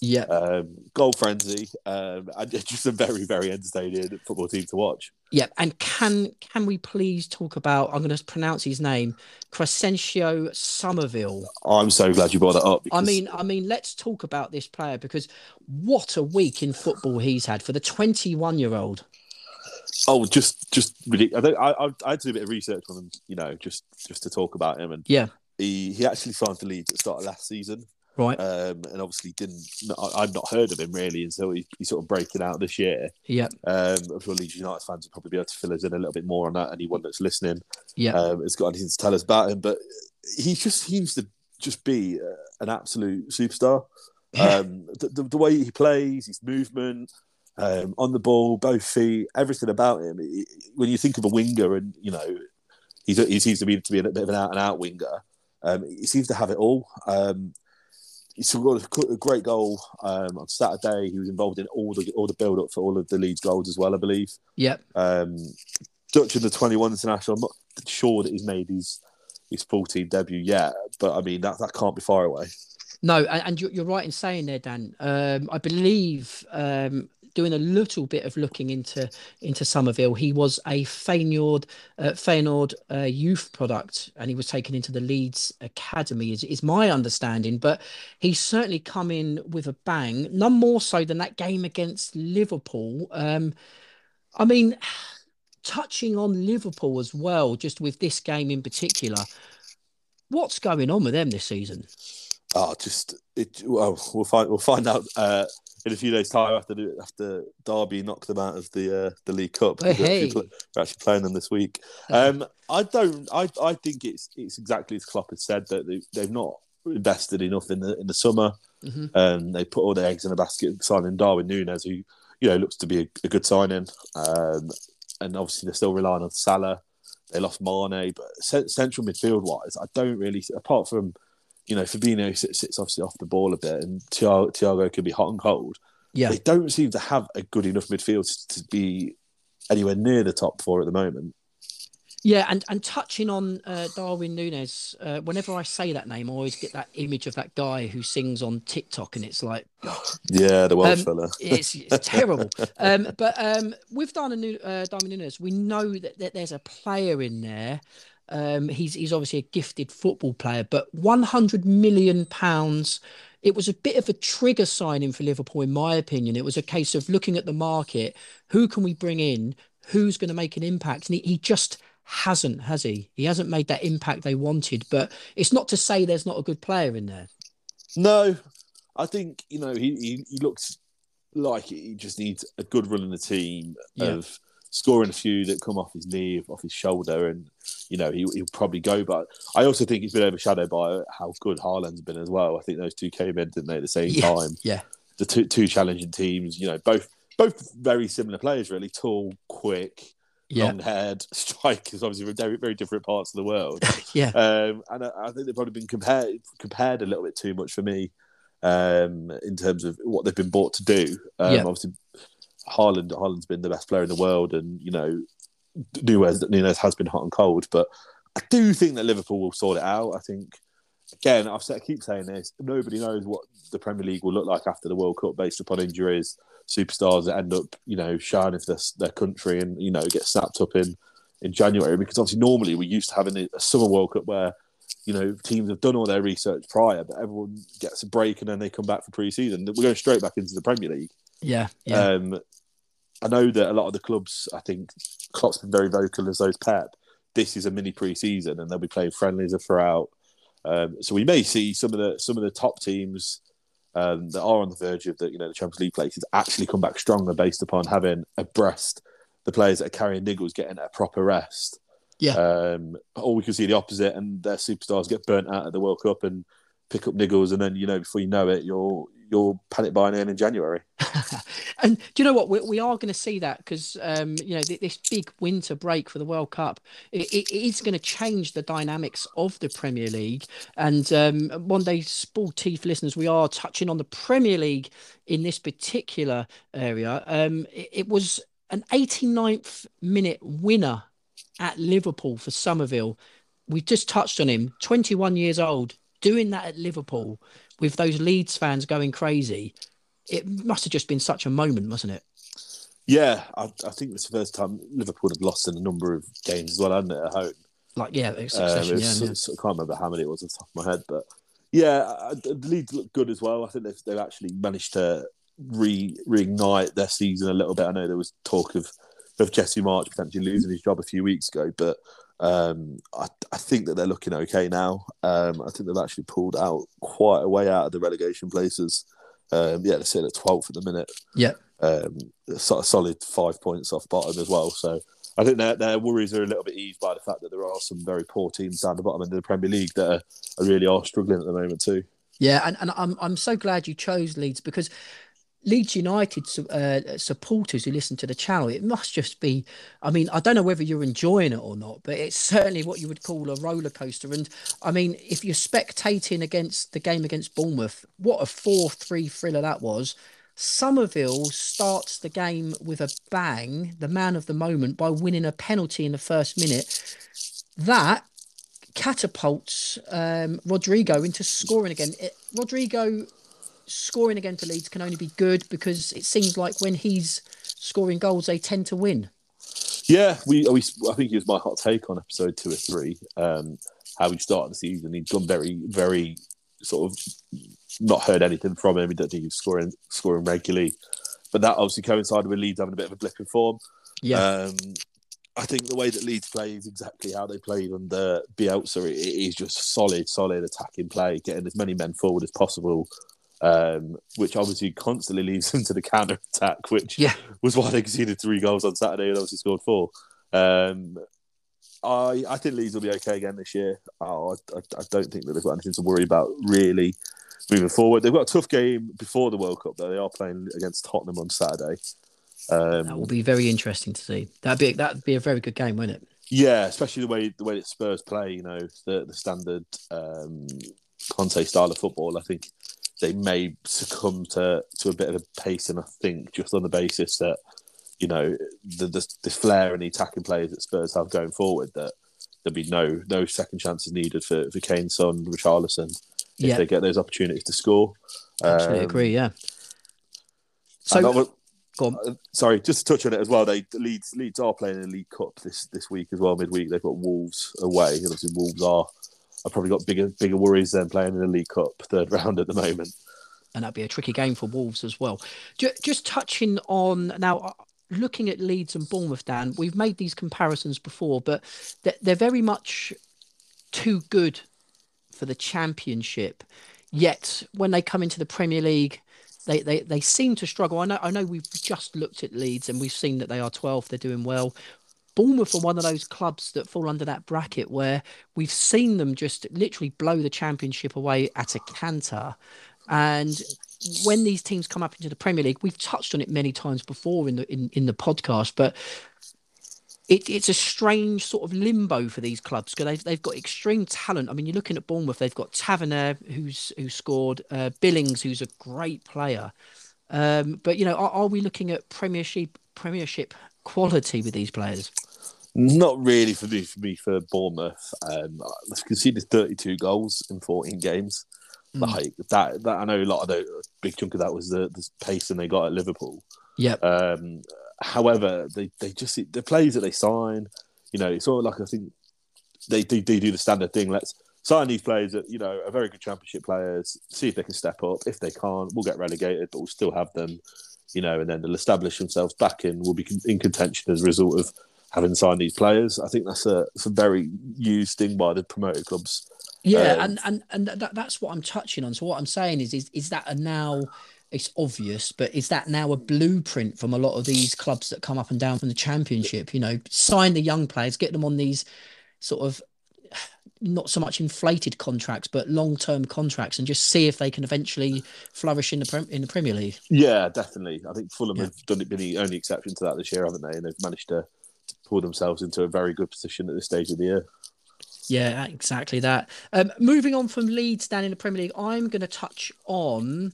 Yeah. Um, goal frenzy, um, and just a very, very entertaining football team to watch. Yeah, and can can we please talk about? I'm going to pronounce his name, Crysencio Summerville. I'm so glad you brought that up. I mean, I mean, let's talk about this player because what a week in football he's had for the 21 year old. Oh, just just ridiculous. I, I I had to do a bit of research on him, you know, just just to talk about him, and Yeah, he he actually signed for Leeds at the start of last season, right. um, and obviously didn't. I, I'd not heard of him really until he, he sort of breaking out this year. Yeah, Um, I'm sure Leeds United fans will probably be able to fill us in a little bit more on that. Anyone that's listening, yeah, um, has got anything to tell us about him, but he just seems to just be uh, an absolute superstar. Um, the, the, the way he plays, his movement, um, on the ball, both feet, everything about him. He- when you think of a winger, and you know, he's he seems to be to be a bit of an out and out winger. Um, he seems to have it all. Um, he's got a, great goal um, on Saturday. He was involved in all the all the build up for all of the Leeds goals as well, I believe. yeah. Um, Dutch in the 21 international. I'm not sure that he's made his his full team debut yet, but I mean that that can't be far away. No, and, you're right in saying there, Dan. Um, I believe um, doing a little bit of looking into into Summerville, he was a Feyenoord uh, Feyenoord uh, youth product, and he was taken into the Leeds academy. Is is my understanding, but he's certainly come in with a bang. None more so than that game against Liverpool. Um, I mean, touching on Liverpool as well, just with this game in particular. What's going on with them this season? Oh, just it. Well, we'll find we'll find out uh, in a few days' time after the, after Derby knocked them out of the uh, the League Cup. Oh, hey. We're actually playing them this week. Um, I don't. I, I think it's it's exactly as Klopp has said that they, they've not invested enough in the in the summer. Mhm. Um, they put all their eggs in a basket signing Darwin Núñez, who you know looks to be a, a good signing. Um, and obviously they're still relying on Salah. They lost Mane, but cen- central midfield wise, I don't really. Apart from you know Fabinho sits, sits obviously off the ball a bit, and Thiago, Thiago can be hot and cold. Yeah, They don't seem to have a good enough midfield to be anywhere near the top four at the moment. Yeah, and and touching on uh, Darwin Núñez, uh, whenever I say that name, I always get that image of that guy who sings on TikTok, and it's like Yeah, the Welsh Um, fella. it's, it's terrible. Um, but um, with Darwin, uh, Darwin Núñez, we know that, that there's a player in there. Um, he's he's obviously a gifted football player, but 100 million pounds. It was a bit of a trigger signing for Liverpool, in my opinion. It was a case of looking at the market. Who can we bring in? Who's going to make an impact? And he, he just hasn't, has he? He hasn't made that impact they wanted. But it's not to say there's not a good player in there. No, I think you know he, he he looks like he just needs a good run in the team Yeah. of scoring a few that come off his knee, off his shoulder, and you know he, he'll probably go. But I also think he's been overshadowed by how good Haaland's been as well. I think those two came in, didn't they, at the same Yeah. time? Yeah. The two two challenging teams, you know, both both very similar players, really tall, quick, Yeah. long haired strikers, obviously from very very different parts of the world. Yeah. Um, and I, I think they've probably been compared compared a little bit too much for me um, in terms of what they've been bought to do. Um, Yeah. Obviously, Haaland Haaland's been the best player in the world, and you know, Núñez, Núñez has been hot and cold. But I do think that Liverpool will sort it out. I think again, I've said, I keep saying this. Nobody knows what the Premier League will look like after the World Cup, based upon injuries, superstars that end up, you know, shining for their, their country, and you know, get snapped up in in January. Because obviously, normally we're used to having a summer World Cup where you know teams have done all their research prior, but everyone gets a break and then they come back for pre-season. We're going straight back into the Premier League. Yeah. Yeah. Um, I know that a lot of the clubs, I think Klopp's been very vocal as those Pep. This is a mini pre-season, and they'll be playing friendlies throughout. Um, so we may see some of the some of the top teams um, that are on the verge of the you know the Champions League places actually come back stronger based upon having abreast the players that are carrying niggles getting a proper rest. Yeah. Um, or we can see the opposite, and their superstars get burnt out at the World Cup and pick up niggles, and then you know before you know it, you're you're panic buying in in January. And do you know what? We, we are going to see that because, um, you know, th- this big winter break for the World Cup, it, it is going to change the dynamics of the Premier League. And um, one day, Sportif listeners, we are touching on the Premier League in this particular area. Um, it, it was an 89th minute winner at Liverpool for Summerville. We just touched on him, 21 years old, doing that at Liverpool with those Leeds fans going crazy. it must have just been such a moment, mustn't it? Yeah, I, I think it's the first time Liverpool had lost in a number of games as well, hadn't it, at home? Like, yeah, succession, um, yeah, yeah. I can't remember how many it was off the top of my head, but yeah, the Leeds look good as well. I think they've, they've actually managed to re reignite their season a little bit. I know there was talk of of Jesse Marsch potentially losing his job a few weeks ago, but um, I, I, think that they're looking okay now. Um, I think they've actually pulled out quite a way out of the relegation places. Um, yeah, they're sitting at 12th at the minute. Yeah. Um, sort of solid five points off bottom as well. So I think their, their worries are a little bit eased by the fact that there are some very poor teams down the bottom end of the Premier League that are, are really are struggling at the moment too. Yeah, and, and I'm I'm so glad you chose Leeds because Leeds United uh, supporters who listen to the channel, it must just be. I mean, I don't know whether you're enjoying it or not, but it's certainly what you would call a roller coaster. And I mean, if you're spectating against the game against Bournemouth, what a four-three thriller that was. Summerville starts the game with a bang, the man of the moment, by winning a penalty in the first minute. That catapults um, Rodrigo into scoring again. It, Rodrigo scoring again for Leeds can only be good because it seems like when he's scoring goals, they tend to win. Yeah, we, we I think it was my hot take on episode two or three. Um, how he started the season, he'd gone very, very sort of not heard anything from him. He didn't think he was scoring scoring regularly, but that obviously coincided with Leeds having a bit of a blip in form. Yeah. Um, I think the way that Leeds play is exactly how they played under Bielsa. It is just solid, solid attacking play, getting as many men forward as possible, um, which obviously constantly leads them to the counter attack, which yeah. was why they conceded three goals on Saturday and obviously scored four. Um, I I think Leeds will be okay again this year. Oh, I, I, don't think that they've got anything to worry about really moving forward. They've got a tough game before the World Cup though. They are playing against Tottenham on Saturday. Um, that will be very interesting to see. That'd be that'd be a very good game, wouldn't it? Yeah, especially the way the way that Spurs play. You know, the the standard um, Conte style of football. I think they may succumb to to a bit of a pace, and I think just on the basis that you know the the, the flair and the attacking players that Spurs have going forward that there'll be no no second chances needed for for Kane, Son, Richarlison if yeah. they get those opportunities to score. Absolutely um, agree. Yeah. So. Uh, sorry, just to touch on it as well. They Leeds Leeds are playing in the League Cup this this week as well. Midweek they've got Wolves away. And obviously, Wolves are are probably got bigger bigger worries than playing in the League Cup third round at the moment. And that'd be a tricky game for Wolves as well. Just, touching on now, uh, looking at Leeds and Bournemouth, Dan, we've made these comparisons before, but they're, they're very much too good for the Championship. Yet when they come into the Premier League, they, they they seem to struggle. I know I know we've just looked at Leeds and we've seen that they are 12th, they're doing well. Bournemouth are one of those clubs that fall under that bracket where we've seen them just literally blow the championship away at a canter. And when these teams come up into the Premier League, we've touched on it many times before in the in, in the podcast, but it, it's a strange sort of limbo for these clubs because they've, they've got extreme talent. I mean, you're looking at Bournemouth; they've got Tavernier, who's who scored, uh, Billings, who's a great player. Um, but you know, are, are, we looking at Premiership Premiership quality with these players? Not really for me. For me, for Bournemouth, um, they've conceded 32 goals in 14 games. Mm. Like that, that I know a lot of the big chunk of that was the, the pacing they got at Liverpool. Yeah. Um, However, they, they just the players that they sign, you know, it's all like I think they, they, they do the standard thing. Let's sign these players that you know are very good championship players. See if they can step up. If they can't, we'll get relegated, but we'll still have them. You know, and then they'll establish themselves back in. We'll be in contention as a result of having signed these players. I think that's a, a very used thing by the promoted clubs. Yeah, um, and and and that, that's what I'm touching on. So what I'm saying is is is that a now it's obvious, but is that now a blueprint from a lot of these clubs that come up and down from the championship? You know, sign the young players, get them on these sort of not so much inflated contracts, but long term contracts, and just see if they can eventually flourish in the in the Premier League. Yeah, definitely. I think Fulham yeah. have done it been the only exception to that this year, haven't they? And they've managed to pull themselves into a very good position at this stage of the year. Yeah, exactly that. Um, moving on from Leeds down in the Premier League, I'm going to touch on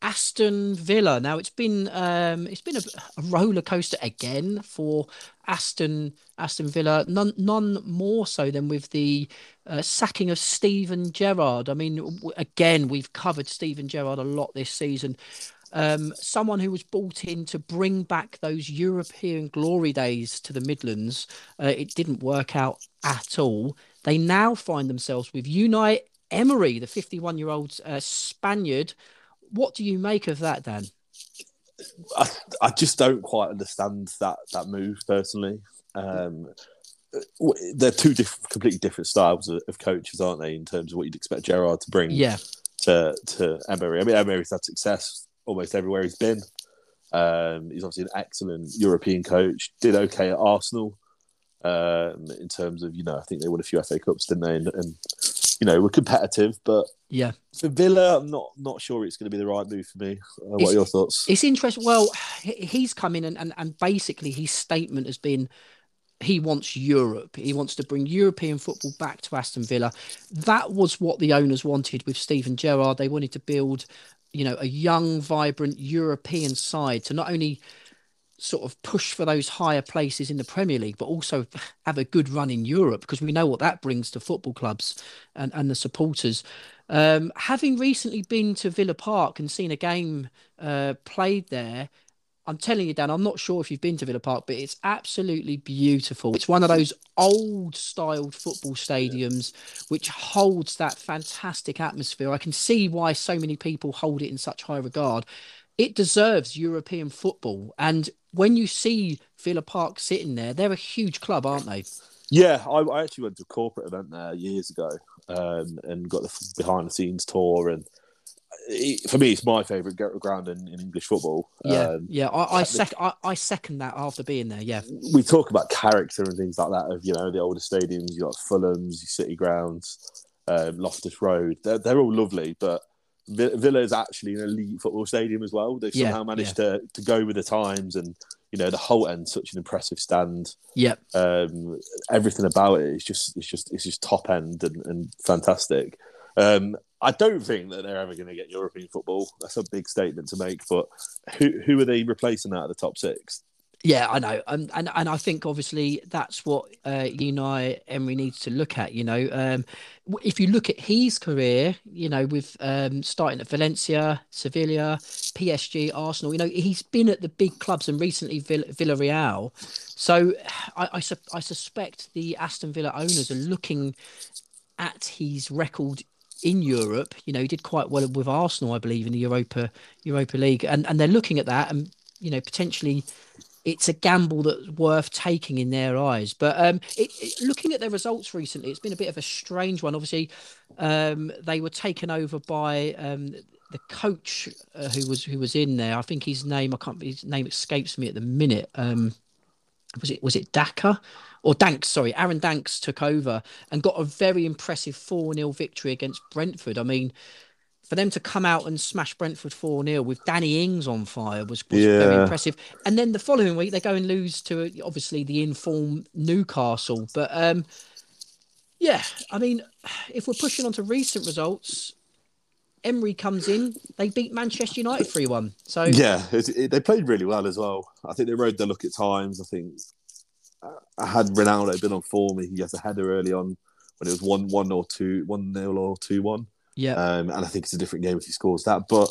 Aston Villa. Now it's been um, it's been a, a, roller coaster again for Aston Aston Villa. None none more so than with the uh, sacking of Steven Gerrard. I mean, w- again we've covered Steven Gerrard a lot this season. Um, someone who was brought in to bring back those European glory days to the Midlands. Uh, it didn't work out at all. They now find themselves with Unai Emery, the 51 year old uh, Spaniard. What do you make of that, Dan? I, I just don't quite understand that that move personally. Um, they're two different, completely different styles of, of, coaches, aren't they? In terms of what you'd expect Gerrard to bring, yeah. to to Emery. I mean, Emery's had success almost everywhere he's been. Um, he's obviously an excellent European coach. Did okay at Arsenal um, in terms of you know I think they won a few FA Cups, didn't they? And, and you know were competitive, but yeah, for Villa, I'm not not sure it's going to be the right move for me. Uh, what are your thoughts? It's interesting. Well, he's come in and, and and basically his statement has been he wants Europe. He wants to bring European football back to Aston Villa. That was what the owners wanted with Steven Gerrard. They wanted to build you know, a young, vibrant European side to not only sort of push for those higher places in the Premier League, but also have a good run in Europe because we know what that brings to football clubs and, and the supporters. Um, having recently been to Villa Park and seen a game uh, played there, I'm telling you, Dan, I'm not sure if you've been to Villa Park, but it's absolutely beautiful. It's one of those old styled football stadiums which holds that fantastic atmosphere. I can see why so many people hold it in such high regard. It deserves European football. And when you see Villa Park sitting there, they're a huge club, aren't they? Yeah, I, I actually went to a corporate event there years ago um, and got the behind the scenes tour and for me, it's my favourite ground in, in, English football. Yeah, um, yeah, I I, sec- I, I, second that after being there. Yeah, we talk about character and things like that of you know the older stadiums. You got Fulham's, your City grounds, um, Loftus Road. They're they're all lovely, but Villa is actually an elite football stadium as well. They've somehow yeah, managed yeah. to to go with the times and. You know the whole end, such an impressive stand. Yep. Um, everything about it is just, it's just, it's just top end and, and fantastic. Um, I don't think that they're ever going to get European football. That's a big statement to make. But who who are they replacing out of the top six? Yeah, I know, um, and and I think obviously that's what uh, Unai Emery needs to look at. You know, um, if you look at his career, you know, with um, starting at Valencia, Sevilla, PSG, Arsenal, you know, he's been at the big clubs and recently Vill- Villarreal. So I, I, su- I suspect the Aston Villa owners are looking at his record in Europe. You know, he did quite well with Arsenal, I believe, in the Europa Europa League, and and they're looking at that, and you know, potentially it's a gamble that's worth taking in their eyes. But um, it, it, looking at their results recently, it's been a bit of a strange one. Obviously, um, they were taken over by um, the coach uh, who was who was in there. I think his name I can't his name escapes me at the minute. Um, was it was it Daka? Or Danks, sorry, Aaron Danks took over and got a very impressive 4 0 victory against Brentford. I mean, for them to come out and smash Brentford 4 0 with Danny Ings on fire was, was yeah. very impressive. And then the following week, they go and lose to obviously the informed Newcastle. But um, yeah, I mean, if we're pushing on to recent results, Emery comes in, they beat Manchester United 3 1. So Yeah, it, it, they played really well as well. I think they rode the luck at times. I think had Ronaldo been on form, he has a header early on when it was one one or two one nil or two one. Yeah, um, and I think it's a different game if he scores that. But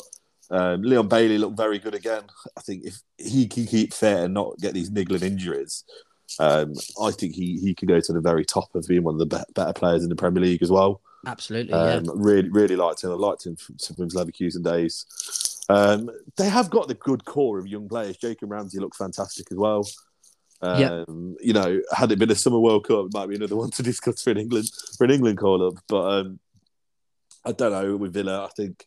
um, Leon Bailey looked very good again. I think if he can keep fit and not get these niggling injuries, um, I think he he could go to the very top of being one of the be- better players in the Premier League as well. Absolutely, um, yeah. Really, really liked him. I liked him from, from his Leverkusen days. Um, they have got the good core of young players. Jacob Ramsey looks fantastic as well. Um, yep. You know, had it been a Summer World Cup, it might be another one to discuss for an England for an England call up. But um, I don't know with Villa. I think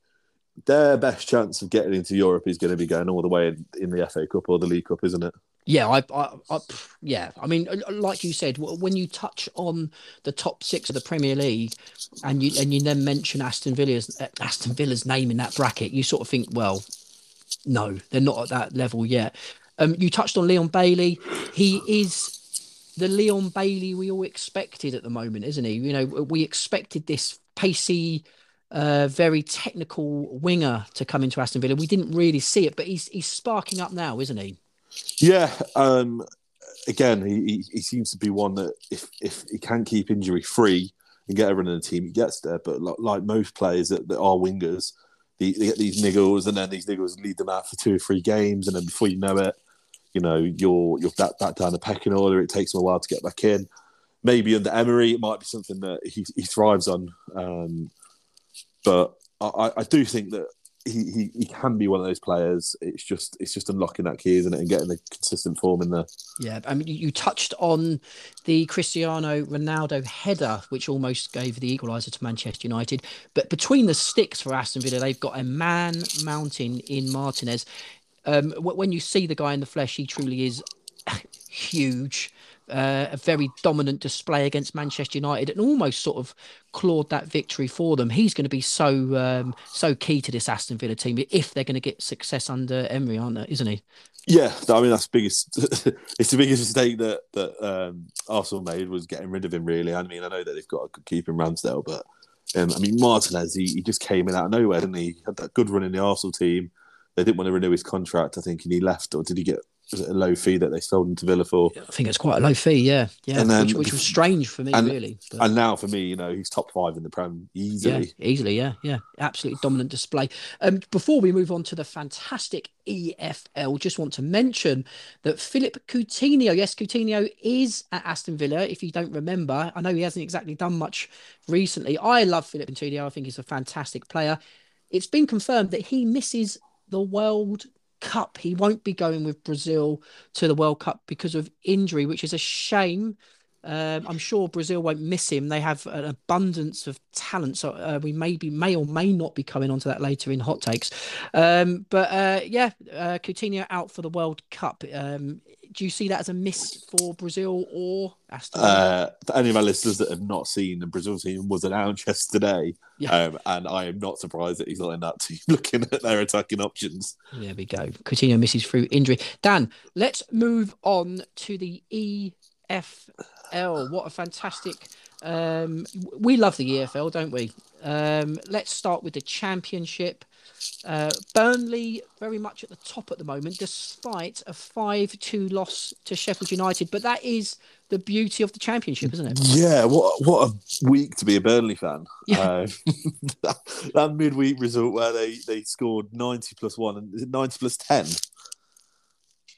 their best chance of getting into Europe is going to be going all the way in, in the FA Cup or the League Cup, isn't it? Yeah, I, I, I, yeah. I mean, like you said, when you touch on the top six of the Premier League, and you and you then mention Aston Villa's Aston Villa's name in that bracket, you sort of think, well, no, they're not at that level yet. Um, you touched on Leon Bailey. He is the Leon Bailey we all expected at the moment, isn't he? You know, we expected this pacey, uh, very technical winger to come into Aston Villa. We didn't really see it, but he's he's sparking up now, isn't he? Yeah. Um, again, he, he seems to be one that if if he can keep injury free and get everyone in the team, he gets there. But like, like most players that, that are wingers, they, they get these niggles, and then these niggles lead them out for two or three games, and then before you know it, you know you're you're back, back down the pecking order. It takes them a while to get back in. Maybe under Emery, it might be something that he, he thrives on. Um, but I, I do think that he, he, can be one of those players. It's just it's just unlocking that key, isn't it, and getting the consistent form in there. Yeah, I mean, you touched on the Cristiano Ronaldo header, which almost gave the equaliser to Manchester United. But between the sticks for Aston Villa, they've got a man mountain in Martinez. Um, when you see the guy in the flesh, he truly is huge uh, a very dominant display against Manchester United and almost sort of clawed that victory for them. He's going to be so um, so key to this Aston Villa team if they're going to get success under Emery, aren't they? Isn't he? Yeah, I mean that's biggest. it's the biggest mistake that that um, Arsenal made was getting rid of him. Really, I mean I know that they've got a good keeper in Ramsdale, but um, I mean Martinez, he, he just came in out of nowhere, didn't he? he? Had that good run in the Arsenal team. They didn't want to renew his contract, I think, and he left, or did he get was it a low fee that they sold him to Villa for? I think it's quite a low fee, yeah, yeah, then, which, which, was strange for me, and, really. But... And now for me, you know, he's top five in the Prem easily. Yeah, easily, yeah, yeah, absolutely dominant display. Um, before we move on to the fantastic EFL, just want to mention that Philippe Coutinho, yes, Coutinho is at Aston Villa. If you don't remember, I know he hasn't exactly done much recently. I love Philippe Coutinho. I think he's a fantastic player. It's been confirmed that he misses the World Cup. He won't be going with Brazil to the World Cup because of injury, which is a shame. Um, I'm sure Brazil won't miss him. They have an abundance of talent, so uh, we maybe may or may not be coming onto that later in hot takes. Um, but uh, yeah, uh, Coutinho out for the World Cup. Um, do you see that as a miss for Brazil or Aston? Uh, for any of my listeners that have not seen, the Brazil team was announced yesterday, yeah. um, and I am not surprised that he's not in that team looking at their attacking options. There we go. Coutinho misses through injury. Dan, let's move on to the EFL. What a fantastic! Um, we love the EFL, don't we? Um, let's start with the Championship. Uh, Burnley very much at the top at the moment, despite a 5 2 loss to Sheffield United. But that is the beauty of the Championship, isn't it? Yeah, what what a week to be a Burnley fan. Yeah. Uh, that, that, midweek result where they, they scored 90 plus 1 and 90 plus 10.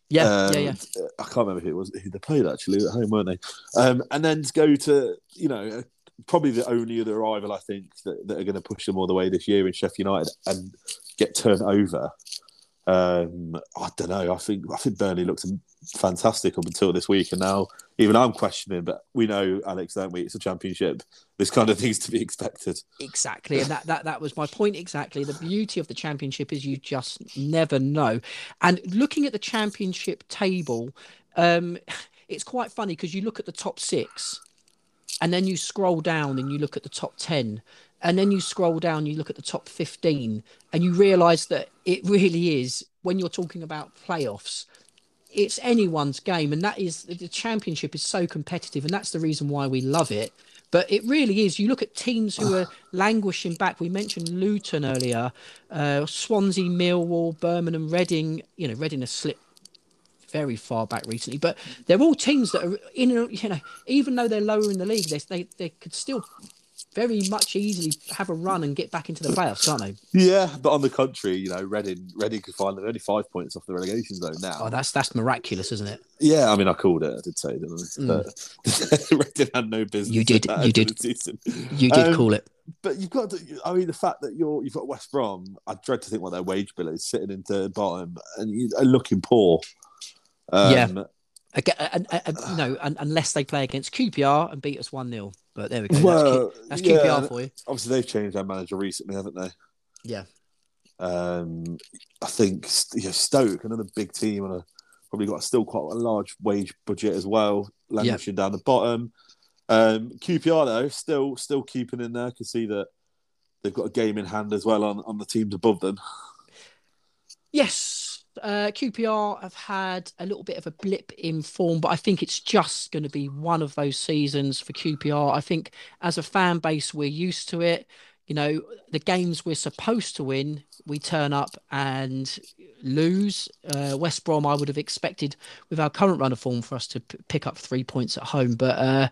Yeah, um, yeah, yeah. I can't remember who it was who they played actually at home, weren't they? Um, and then to go to you know probably the only other rival I think that, that are going to push them all the way this year in Sheffield United and get turned over. Um, I don't know. I think I think Burnley looked fantastic up until this week, and now even I'm questioning. But we know, Alex, don't we? It's a championship. This kind of thing's to be expected. Exactly, and that that that was my point. Exactly. The beauty of the championship is you just never know. And looking at the championship table, um, it's quite funny because you look at the top six and then you scroll down and you look at the top 10 and then you scroll down you look at the top 15 and you realize that it really is when you're talking about playoffs it's anyone's game. And that is the championship is so competitive. And that's the reason why we love it. But it really is. You look at teams who are languishing back. We mentioned luton earlier uh, swansea millwall birmingham reading. You know reading has slipped very far back recently. But they're all teams that are in, you know, even though they're lower in the league, they they, they could still very much easily have a run and get back into the playoffs, can't they? Yeah, but on the contrary, you know, Reading Reading could find only five points off the relegation zone now. Oh, that's that's miraculous, isn't it? Yeah, I mean, I called it. I did say, didn't Mm. But Reading had no business. You did. You did. You did um, call it. But you've got to. I mean, the fact that you're you've got West Brom. I dread to think what their wage bill is sitting in third bottom and looking poor. Um, yeah. Again, and, and, you know, unless they play against QPR and beat us 1 0. But there we go. Well, that's, Q, that's yeah, QPR for you. Obviously, they've changed their manager recently, haven't they? Yeah. Um, I think yeah, Stoke, another big team, and a, probably got still quite a large wage budget as well, languishing down the bottom. Um, QPR though, still still keeping in there. Can see that they've got a game in hand as well on, on the teams above them. Yes, uh, QPR have had a little bit of a blip in form, but I think it's just going to be one of those seasons for QPR. I think as a fan base, we're used to it. You know, the games we're supposed to win, we turn up and lose. Uh, West Brom, I would have expected with our current run of form for us to p- pick up three points at home, but uh,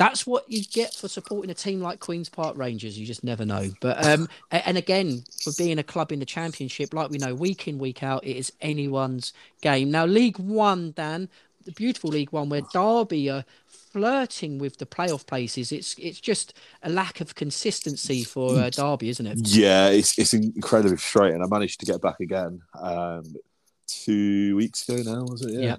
that's what you get for supporting a team like Queens Park Rangers. You just never know. But um, and again, for being a club in the Championship, like we know, week in week out, it is anyone's game. Now, League One, Dan, the beautiful League One, where Derby are flirting with the playoff places. It's it's just a lack of consistency for uh, Derby, isn't it? Yeah, it's it's incredibly frustrating. I managed to get back again um, two weeks ago now, was it? Yeah. yeah.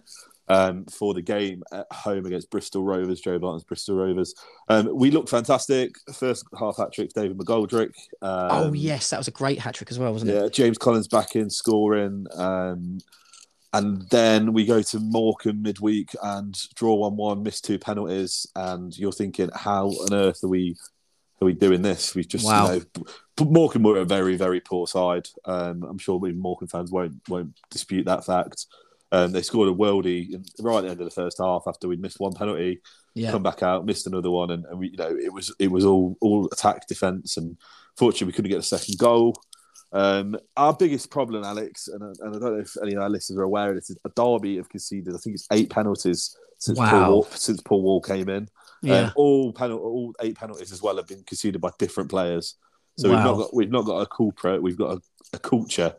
Um, for the game at home against Bristol Rovers, Joe Barton's Bristol Rovers. Um, we looked fantastic. First half hat trick, David McGoldrick. Um, oh yes, that was a great hat trick as well, wasn't yeah, it? Yeah, James Collins back in scoring. Um, and then we go to Morecambe midweek and draw one one, miss two penalties, and you're thinking, how on earth are we are we doing this? We just wow. you know, Morecambe were a very very poor side. Um, I'm sure we Morecambe fans won't won't dispute that fact. Um, they scored a worldie right at the end of the first half after we'd missed one penalty. Yeah. Come back out, missed another one, and, and we, you know, it was it was all all attack defence, and fortunately we couldn't get a second goal. Um, our biggest problem, Alex, and, and I don't know if any of our listeners are aware of this, is a Derby have conceded, I think it's eight penalties since, wow. Paul, Warne, since Paul Warne came in. Yeah. Um, all, penal- all eight penalties as well have been conceded by different players. So wow. we've not got we've not got a corporate, we've got a, a culture.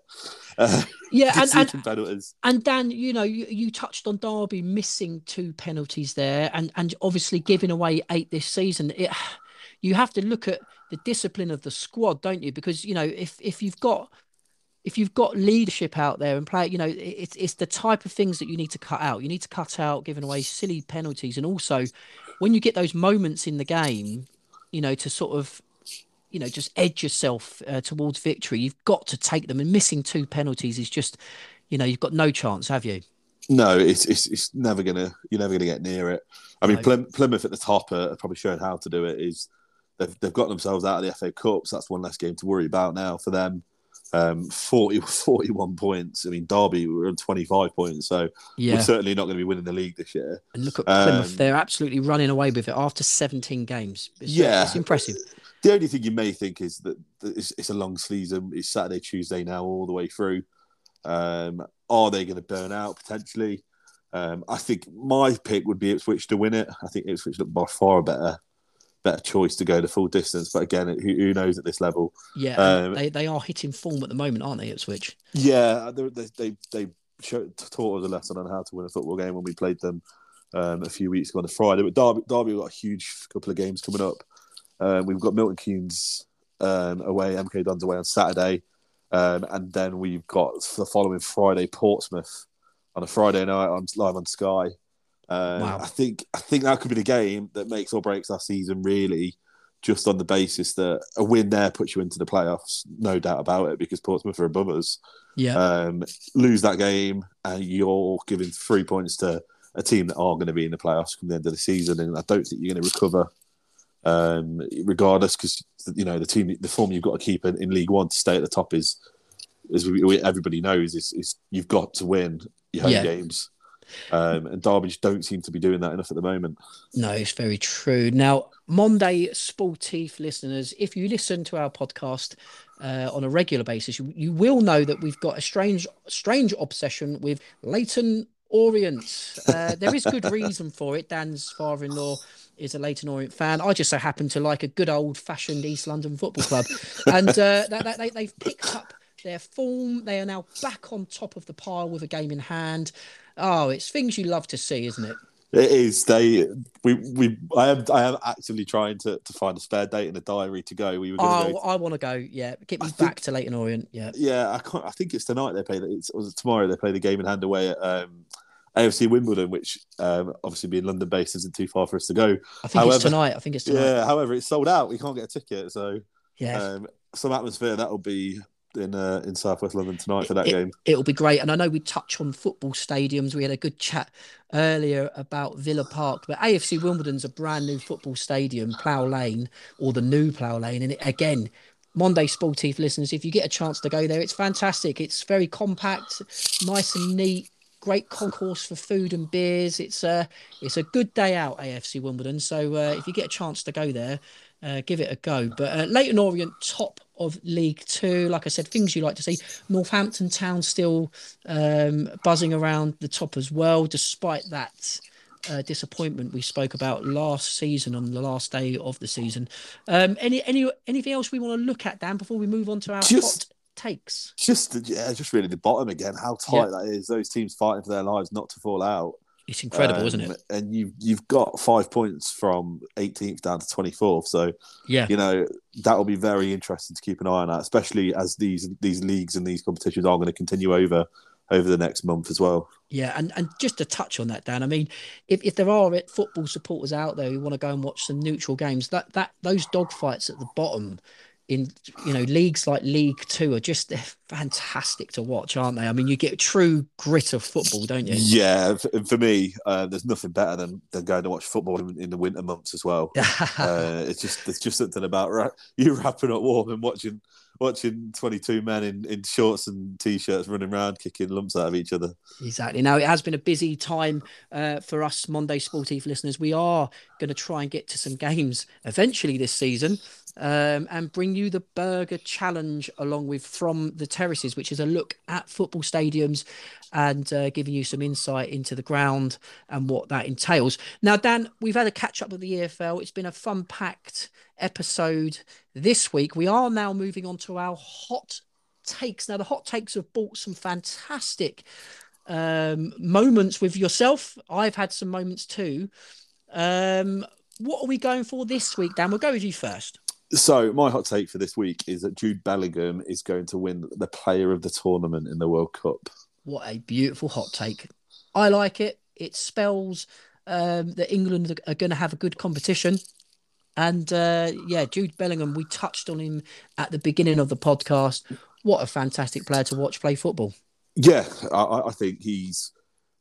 Uh, yeah, and, and, and, Dan, you know, you, you touched on Derby missing two penalties there, and and obviously giving away eight this season. It, you have to look at the discipline of the squad, don't you? Because you know, if if you've got if you've got leadership out there and play, you know, it's it's the type of things that you need to cut out. You need to cut out giving away silly penalties, and also when you get those moments in the game, you know, to sort of you know just edge yourself uh, towards victory, you've got to take them. And missing two penalties is just, you know, you've got no chance, have you? No, it's it's, it's never gonna you're never gonna get near it. I mean, no. Plymouth at the top are probably showing how to do it. Is they've, they've got themselves out of the FA Cups. So that's one less game to worry about now for them. Um, 40, 41 points. I mean, Derby were on 25 points, so yeah. we're certainly not going to be winning the league this year. And look at Plymouth; um, they're absolutely running away with it after 17 games. It's, yeah, it's impressive. The only thing you may think is that it's, it's a long season. It's Saturday, Tuesday now, all the way through. Um, are they going to burn out potentially? Um, I think my pick would be Ipswich to win it. I think Ipswich look by far a better better choice to go the full distance. But again, who, who knows at this level? Yeah, um, they, they are hitting form at the moment, aren't they, Ipswich? Yeah, they they they, showed, taught us a lesson on how to win a football game when we played them um, a few weeks ago on the Friday. But Derby, Derby got a huge couple of games coming up. Um, we've got Milton Keynes um, away, MK Dons away on Saturday, um, and then we've got the following Friday Portsmouth on a Friday night on live on Sky. Um, wow. I think I think that could be the game that makes or breaks our season. Really, just on the basis that a win there puts you into the playoffs, no doubt about it, because Portsmouth are above us. Yeah. Um, lose that game, and you're giving three points to a team that are going to be in the playoffs come the end of the season, and I don't think you're going to recover, um, regardless, because you know the team, the form you've got to keep in, in League One to stay at the top is, as we, we, everybody knows, is, is you've got to win your home yeah. games. Um, and Derby just don't seem to be doing that enough at the moment. No, it's very true. Now, Monday Sportif listeners, if you listen to our podcast uh, on a regular basis, you, you will know that we've got a strange, strange obsession with Leyton Orient. Uh, there is good reason for it. Dan's father-in-law is a Leyton Orient fan. I just so happen to like a good old-fashioned East London football club, and uh, they, they, they've picked up their form. They are now back on top of the pile with a game in hand. Oh, it's things you love to see, isn't it? It is. They we we I am I am actively trying to, to find a spare date in the diary to go. We were. Oh, go I want to go. Yeah, get me I back think, to Leyton Orient. Yeah. Yeah, I can't. I think it's tonight they play. It's or tomorrow they play the game in hand away at um, AFC Wimbledon, which um, obviously being London based isn't too far for us to go. I think however, it's tonight. I think it's tonight. Yeah. However, it's sold out. We can't get a ticket. So yeah, um, some atmosphere that will be in uh, in Southwest London tonight for that it, game. It'll be great, and I know we touch on football stadiums. We had a good chat earlier about Villa Park, but AFC Wimbledon's a brand new football stadium, Plough Lane, or the new Plough Lane, and it, again. Monday Sportif listeners, if you get a chance to go there, it's fantastic. It's very compact, nice and neat, great concourse for food and beers. It's a it's a good day out, AFC Wimbledon. So uh, if you get a chance to go there, uh, give it a go. But uh, Leyton Orient, top of League Two. Like I said, things you like to see. Northampton Town still um, buzzing around the top as well, despite that uh, disappointment we spoke about last season on the last day of the season. Um, any any anything else we want to look at, Dan, before we move on to our just, takes? Just yeah, just really the bottom again. How tight yeah. that is. Those teams fighting for their lives not to fall out. It's incredible, um, isn't it? And you've you've got five points from 18th down to 24th. So yeah, you know that will be very interesting to keep an eye on that, especially as these these leagues and these competitions are going to continue over over the next month as well. Yeah, and, and just to touch on that, Dan, I mean, if, if there are football supporters out there who want to go and watch some neutral games, that that those dogfights at the bottom in you know leagues like League Two are just they're fantastic to watch, aren't they? I mean, you get true grit of football, don't you? Yeah, for, me, uh, there's nothing better than, than going to watch football in, in the winter months as well. uh, it's just there's just something about ra- you wrapping up warm and watching watching 22 men in, in shorts and t-shirts running around kicking lumps out of each other exactly now it has been a busy time uh, for us Monday Sportif listeners we are going to try and get to some games eventually this season um, and bring you the burger challenge along with from the terraces which is a look at football stadiums and uh, giving you some insight into the ground and what that entails now dan we've had a catch up with the efl it's been a fun packed episode this week. We are now moving on to our hot takes. Now, the hot takes have brought some fantastic um, moments with yourself. I've had some moments too. Um, what are we going for this week, Dan? We'll go with you first. So, my hot take for this week is that Jude Bellingham is going to win the player of the tournament in the World Cup. What a beautiful hot take. I like it. It spells um, that England are going to have a good competition. And uh, yeah, Jude Bellingham, we touched on him at the beginning of the podcast. What a fantastic player to watch play football. Yeah, I, I think he's.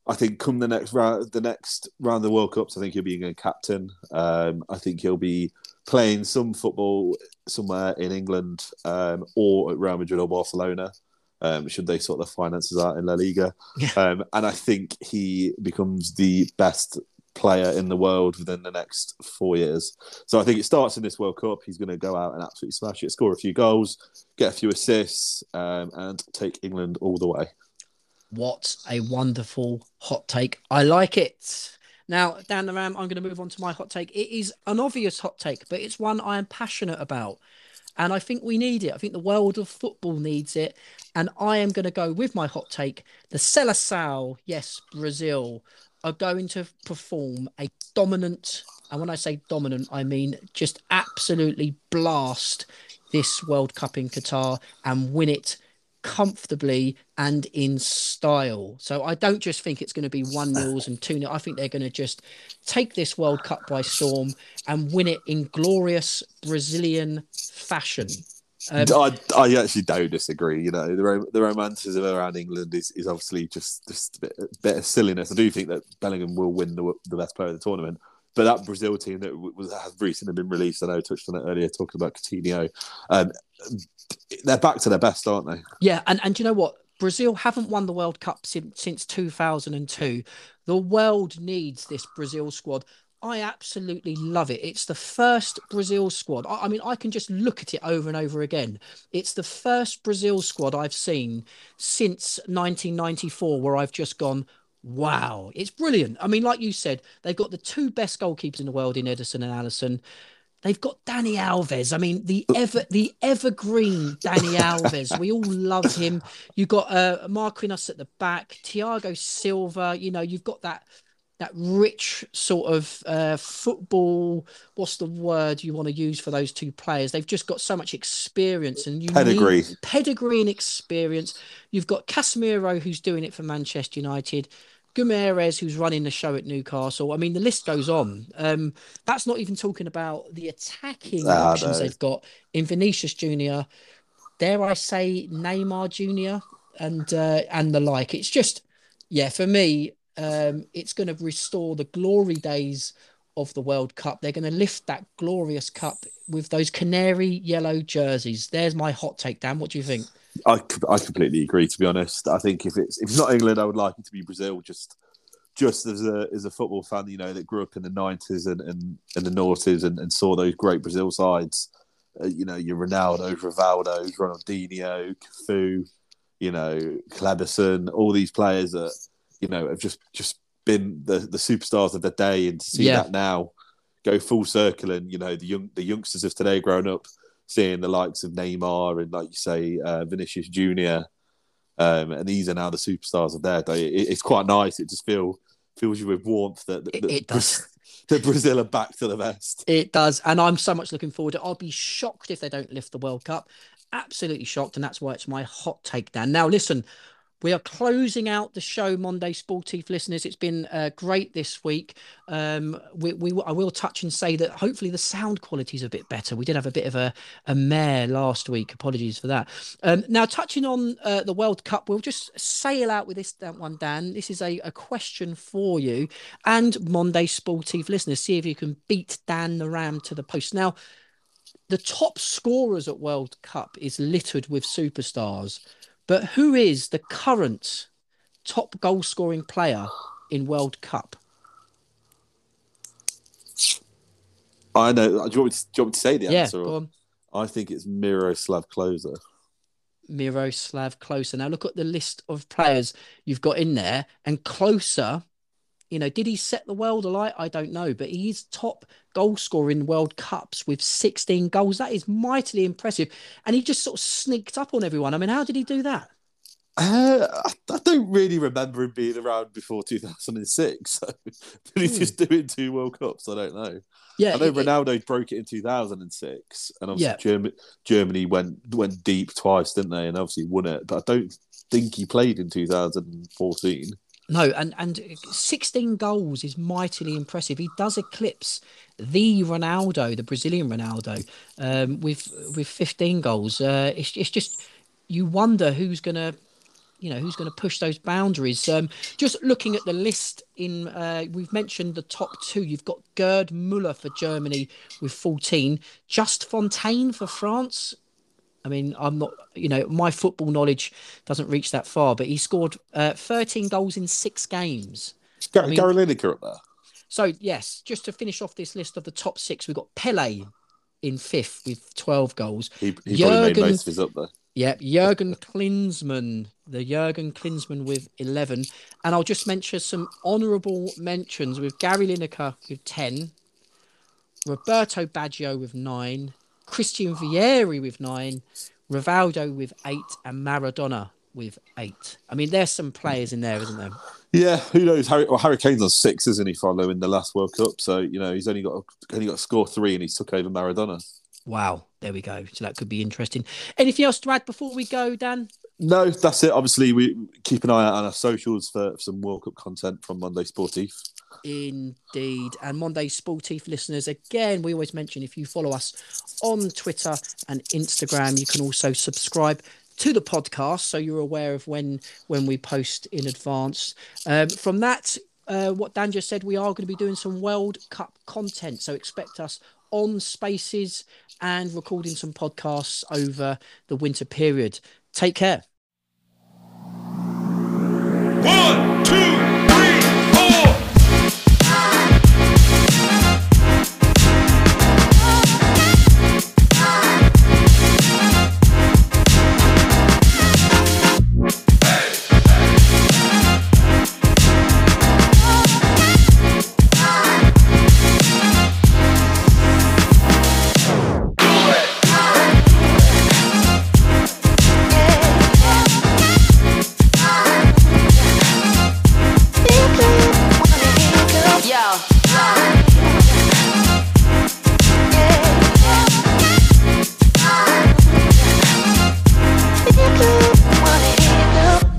I think come the next round, the next round of the World Cups, I think he'll be a captain. Um, I think he'll be playing some football somewhere in England um, or at Real Madrid or Barcelona. Um, should they sort the finances out in La Liga? Yeah. Um, and I think he becomes the best player in the world within the next four years. So I think it starts in this World Cup. He's going to go out and absolutely smash it, score a few goals, get a few assists, um, and take England all the way. What a wonderful hot take. I like it. Now, Dan the Ram, I'm going to move on to my hot take. It is an obvious hot take, but it's one I am passionate about. And I think we need it. I think the world of football needs it. And I am going to go with my hot take the Seleção, yes, Brazil, are going to perform a dominant, and when I say dominant, I mean just absolutely blast this World Cup in Qatar and win it comfortably and in style. So I don't just think it's going to be one nils and two nil. I think they're going to just take this World Cup by storm and win it in glorious Brazilian fashion. Um, I, I actually don't disagree. You know, the the romanticism around England is, is obviously just just a bit, a bit of silliness. I do think that Bellingham will win the, the best player of the tournament, but that Brazil team that was, has recently been released, I know I touched on it earlier, talking about Coutinho, um, they're back to their best, aren't they? Yeah, and and you know what? Brazil haven't won the World Cup since, since 2002. The world needs this Brazil squad. I absolutely love it. It's the first Brazil squad. I, I, mean, I can just look at it over and over again. It's the first Brazil squad I've seen since 1994 where I've just gone, wow, it's brilliant. I mean, like you said, they've got the two best goalkeepers in the world in Ederson and Alisson. They've got Dani Alves. I mean, the ever the evergreen Dani Alves. we all love him. You've got uh, Marquinhos at the back, Thiago Silva. You know, you've got that that rich sort of uh, football. What's the word you want to use for those two players? They've just got so much experience and you pedigree, pedigree and experience. You've got Casemiro who's doing it for Manchester United. Guimaraes, who's running the show at Newcastle. I mean, the list goes on. Um, that's not even talking about the attacking ah, options no. they've got in Vinicius Junior. Dare I say Neymar Junior and uh, and the like. It's just, yeah, for me, um, it's going to restore the glory days of the World Cup. They're going to lift that glorious cup with those canary yellow jerseys. There's my hot take, Dan. What do you think? I, I completely agree. To be honest, I think if it's if it's not England, I would like it to be Brazil. Just just as a as a football fan, you know, that grew up in the nineties and, and, and the noughties and, and saw those great Brazil sides. Uh, you know, your Ronaldo, Rivaldo, Ronaldinho, Cafu, you know, Kleberson, all these players that you know, have just just been the the superstars of the day, and to see Yeah. that now go full circle, and you know the young the youngsters of today growing up, seeing the likes of Neymar and like you say uh, Vinicius Junior, um, and these are now the superstars of their day. It, it's quite nice. It just feel fills you with warmth that, that, It- that it does. that Brazil are back to the best. It does, and I'm so much looking forward to. it. I'll be shocked if they don't lift the World Cup. Absolutely shocked, and that's why it's my hot take, Dan. Now, listen, we are closing out the show, Monday Sportif listeners. It's been uh, great this week. Um, we, we I will touch and say that hopefully the sound quality is a bit better. We did have a bit of a a mare last week. Apologies for that. Um, now, touching on uh, the World Cup, we'll just sail out with this one, Dan. This is a, a question for you and Monday Sportif listeners. See if you can beat Dan the Ram to the post. Now, the top scorers at World Cup is littered with superstars, but who is the current top goal scoring player in World Cup? I know. Do you want me to, you want me to say the Yeah, answer? or-. I think it's Miroslav Klose. Miroslav Klose. Now look at the list of players you've got in there, and Closer. You know, did he set the world alight? I don't know, but he's top goal scorer in World Cups with 16 goals. That is mightily impressive. And he just sort of sneaked up on everyone. I mean, how did he do that? Uh, I, I don't really remember him being around before 2006. So, but he's Hmm. just doing two World Cups. I don't know. Yeah, I know it- it- Ronaldo broke it in 2006, and obviously Yeah. Germany, Germany went went deep twice, didn't they? And obviously won it. But I don't think he played in 2014. No, and and 16 goals is mightily impressive. He does eclipse the Ronaldo, the Brazilian Ronaldo, um, with with 15 goals. Uh, it's it's just you wonder who's gonna, you know, who's gonna push those boundaries. Um, just looking at the list in, uh, we've mentioned the top two. You've got Gerd Muller for Germany with 14, Just Fontaine for France. I mean, I'm not, you know, my football knowledge doesn't reach that far, but he scored uh, 13 goals in six games. Gary, mean- Gary Lineker up there. So, yes, just to finish off this list of the top six, we've got Pele in fifth with 12 goals. He, he probably made most of his up there. Yep, Jurgen Klinsmann, the Jurgen Klinsmann with 11. And I'll just mention some honourable mentions with Gary Lineker with 10, Roberto Baggio with 9, Christian Vieri with 9, Rivaldo with 8, and Maradona with 8. I mean, there's some players in there, isn't there? Yeah, who knows? Harry, well, Harry Kane's on six, isn't he? Following the last World Cup, so you know he's only got only got to score three, and he's took over Maradona. Wow, there we go. So that could be interesting. Anything else to add before we go, Dan? No, that's it. Obviously, we keep an eye out on our socials for some World Cup content from Monday Sportif. Indeed. And Monday Sportif listeners, again, we always mention if you follow us on Twitter and Instagram, you can also subscribe to the podcast so you're aware of when when we post in advance. Um, from that, uh, what Dan just said, we are going to be doing some World Cup content. So expect us on spaces and recording some podcasts over the winter period. Take care. One, two,